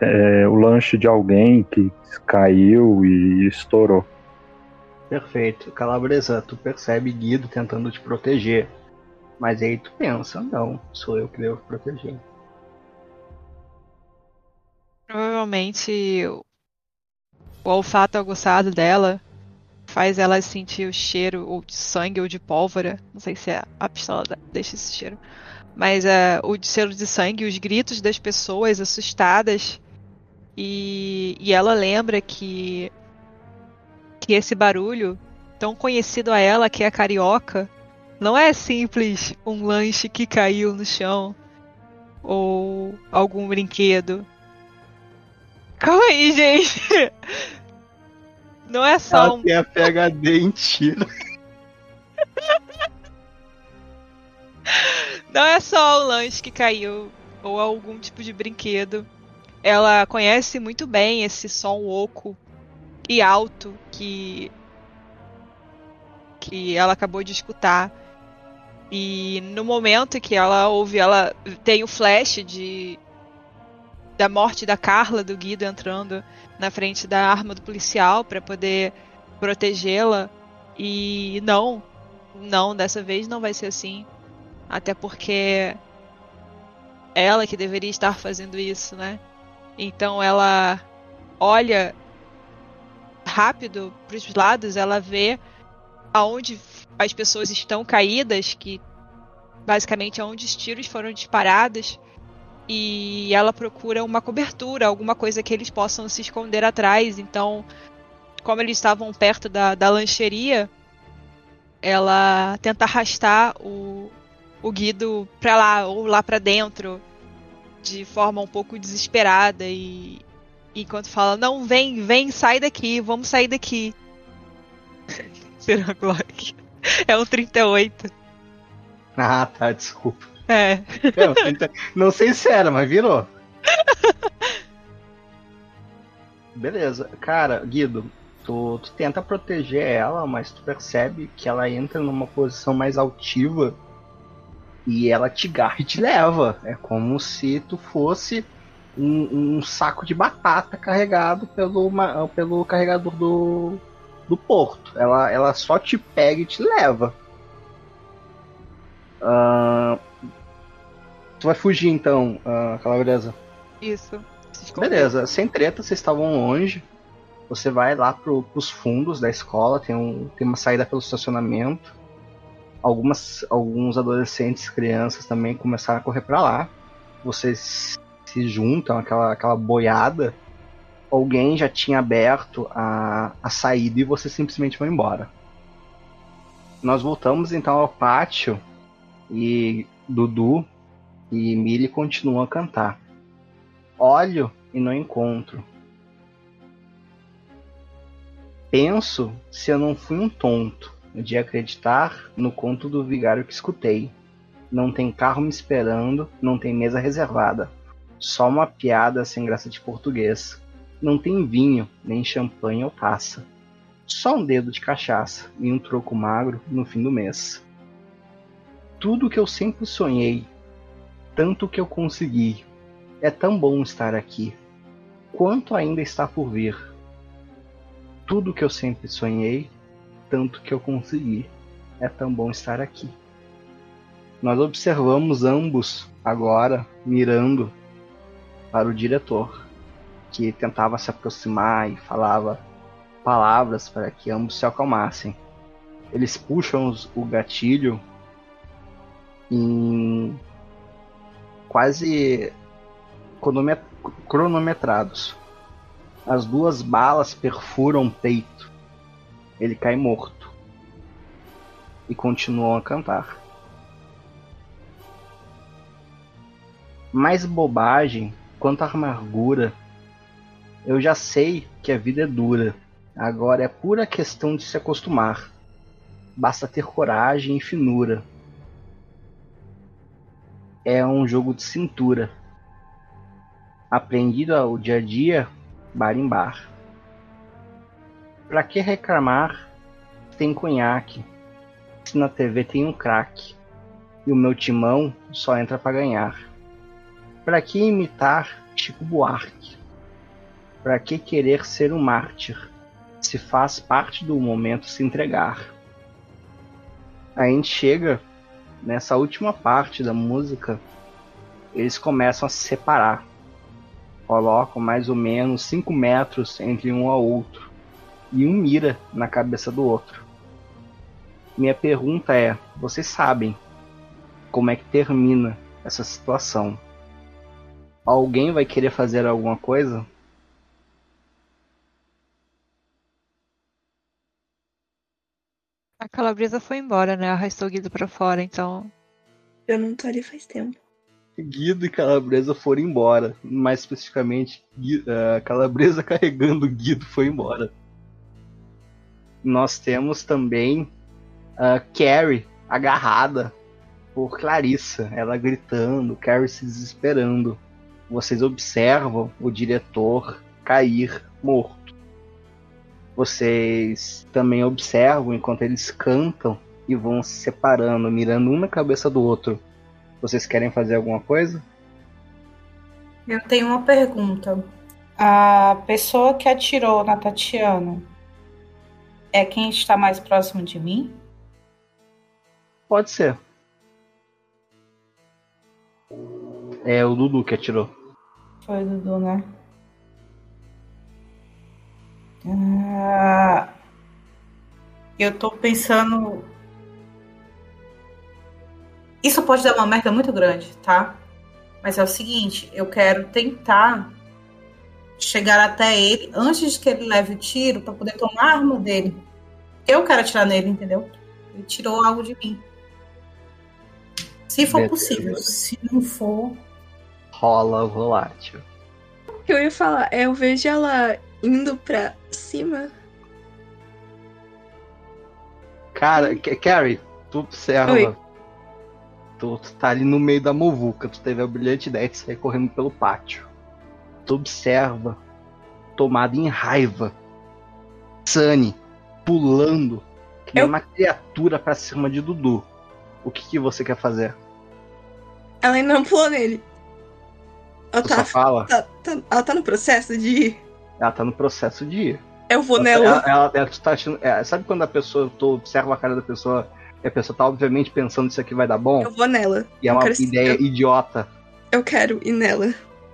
é o lanche de alguém que caiu e estourou. Perfeito. Calabresa, tu percebe Guido tentando te proteger. Mas aí tu pensa, não, sou eu que devo proteger. Provavelmente o o olfato aguçado dela faz ela sentir o cheiro ou de sangue ou de pólvora. Não sei se é a pistola deixa esse cheiro. Mas é, o cheiro de sangue, os gritos das pessoas assustadas. E, e ela lembra que, que esse barulho, tão conhecido a ela, que é carioca, não é simples um lanche que caiu no chão ou algum brinquedo. Calma aí, gente. *laughs* Não é só um. tem a PHD em tiro. Não é só o lanche que caiu ou algum tipo de brinquedo. Ela conhece muito bem esse som oco e alto que que ela acabou de escutar. E no momento que ela ouve, ela tem o flash de da morte da Carla, do Guido entrando na frente da arma do policial para poder protegê-la. E não, não, dessa vez não vai ser assim. Até porque ela que deveria estar fazendo isso, né? Então ela olha rápido para os lados, ela vê aonde as pessoas estão caídas, que basicamente aonde os tiros foram disparados, e ela procura uma cobertura, alguma coisa que eles possam se esconder atrás. Então, como eles estavam perto da, da lancheria, ela tenta arrastar o, o Guido pra lá, ou lá pra dentro, de forma um pouco desesperada. E enquanto fala: Não, vem, vem, sai daqui, vamos sair daqui. *laughs* Será Glock? É um 38. Ah, tá, desculpa. É. É, não sei se era, mas virou. Beleza. Cara, Guido, tu, tu tenta proteger ela, mas tu percebe que ela entra numa posição mais altiva e ela te garra e te leva. É como se tu fosse um, um saco de batata carregado pelo, pelo carregador do, do porto. Ela, ela só te pega e te leva. Uh, tu vai fugir então, uh, Calabresa? Isso. Beleza, sem treta, vocês estavam longe. Você vai lá pro, pros fundos da escola, tem, um, tem uma saída pelo estacionamento. Algumas, alguns adolescentes, crianças também começaram a correr para lá. Vocês se juntam, aquela, aquela boiada. Alguém já tinha aberto a, a saída e você simplesmente foi embora. Nós voltamos então ao pátio e Dudu e Millie continuam a cantar. Olho e não encontro. Penso se eu não fui um tonto de acreditar no conto do vigário que escutei. Não tem carro me esperando, não tem mesa reservada. Só uma piada sem graça de português. Não tem vinho, nem champanhe ou taça. Só um dedo de cachaça e um troco magro no fim do mês. Tudo que eu sempre sonhei, tanto que eu consegui. É tão bom estar aqui. Quanto ainda está por vir tudo que eu sempre sonhei, tanto que eu consegui. É tão bom estar aqui. Nós observamos ambos agora mirando para o diretor, que tentava se aproximar e falava palavras para que ambos se acalmassem. Eles puxam os, o gatilho em quase cronometrados. As duas balas perfuram o peito. Ele cai morto. E continuam a cantar. Mais bobagem quanto amargura. Eu já sei que a vida é dura. Agora é pura questão de se acostumar. Basta ter coragem e finura. É um jogo de cintura. Aprendido ao dia a dia bar em bar. Pra que reclamar? Tem conhaque. Se na TV tem um craque. E o meu timão só entra para ganhar. Pra que imitar Chico Buarque? Pra que querer ser um mártir? Se faz parte do momento se entregar. A gente chega nessa última parte da música, eles começam a se separar colocam mais ou menos 5 metros entre um ao outro e um mira na cabeça do outro. Minha pergunta é: vocês sabem como é que termina essa situação? Alguém vai querer fazer alguma coisa? A calabresa foi embora, né? Arrastou o Guido pra fora, então. Eu não tô ali faz tempo. Guido e Calabresa foram embora. Mais especificamente, a Calabresa *laughs* carregando o Guido foi embora. Nós temos também a Carrie agarrada por Clarissa, ela gritando, Carrie se desesperando. Vocês observam o diretor cair morto. Vocês também observam enquanto eles cantam e vão se separando, mirando um na cabeça do outro vocês querem fazer alguma coisa? Eu tenho uma pergunta. A pessoa que atirou na Tatiana é quem está mais próximo de mim? Pode ser. É o Dudu que atirou. Foi o Dudu, né? Ah, eu tô pensando. Isso pode dar uma merda muito grande, tá? Mas é o seguinte, eu quero tentar chegar até ele antes que ele leve o tiro para poder tomar a arma dele. Eu quero atirar nele, entendeu? Ele tirou algo de mim. Se for Beleza. possível. Se não for. Rola volátil. O que eu ia falar é, eu vejo ela indo pra cima. Cara, Ca- Carrie, tu observa. Oi. Tu, tu tá ali no meio da muvuca, tu teve a brilhante ideia de sair correndo pelo pátio. Tu observa, tomada em raiva, Sunny pulando, que Eu- uma criatura pra cima de Dudu. O que, que você quer fazer? Ela ainda não pulou nele. Ela Tu tá, fala? tá- tá- ela tá no processo de. Ela tá no processo de ir. Eu vou Ela, nela. ela, ela- ela- tá achando- é, sabe quando a pessoa, tu observa a cara da pessoa e a pessoa tá obviamente pensando isso aqui vai dar bom? Eu vou nela. E é uma quero- ideia idiota. Eu quero ir nela.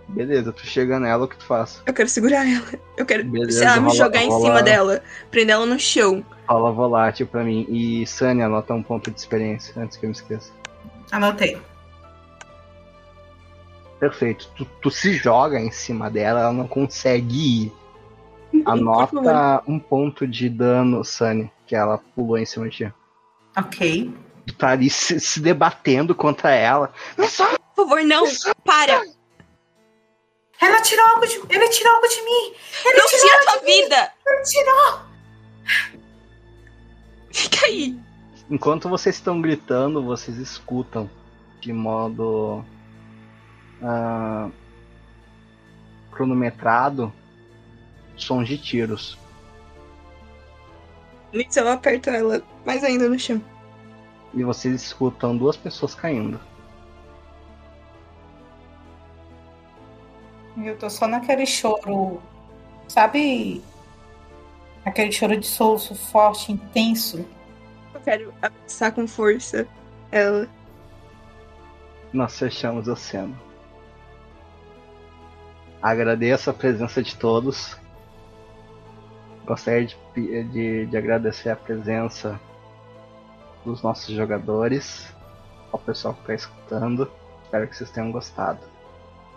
Beleza, tu chega nela, o que tu faz? Eu quero segurar ela. Eu quero, Beleza, sei lá, me rola- jogar em rola- cima dela. Prender ela no chão. Fala volátil pra mim. E Sânia, anota um ponto de experiência antes que eu me esqueça. Anotei. Perfeito. Tu, tu se joga em cima dela, ela não consegue ir. Anota um ponto de dano, Sunny, que ela pulou em cima de ti. Ok. Tu tá ali se, se debatendo contra ela. Mas só Por favor, não. Para. Ela tirou algo de. Ele tirou algo de mim! Ele Não tirou tira a tua vida. Ele tirou! Fica aí. Enquanto vocês estão gritando, vocês escutam de modo ah, cronometrado sons de tiros. Nisso eu aperto ela mais ainda no chão. E vocês escutam duas pessoas caindo. Eu tô só naquele choro. Sabe? Aquele choro de soluço forte, intenso. Eu quero abraçar com força ela. Nós fechamos a cena. Agradeço a presença de todos. Gostaria de, de, de agradecer a presença dos nossos jogadores, ao pessoal que está escutando. Espero que vocês tenham gostado.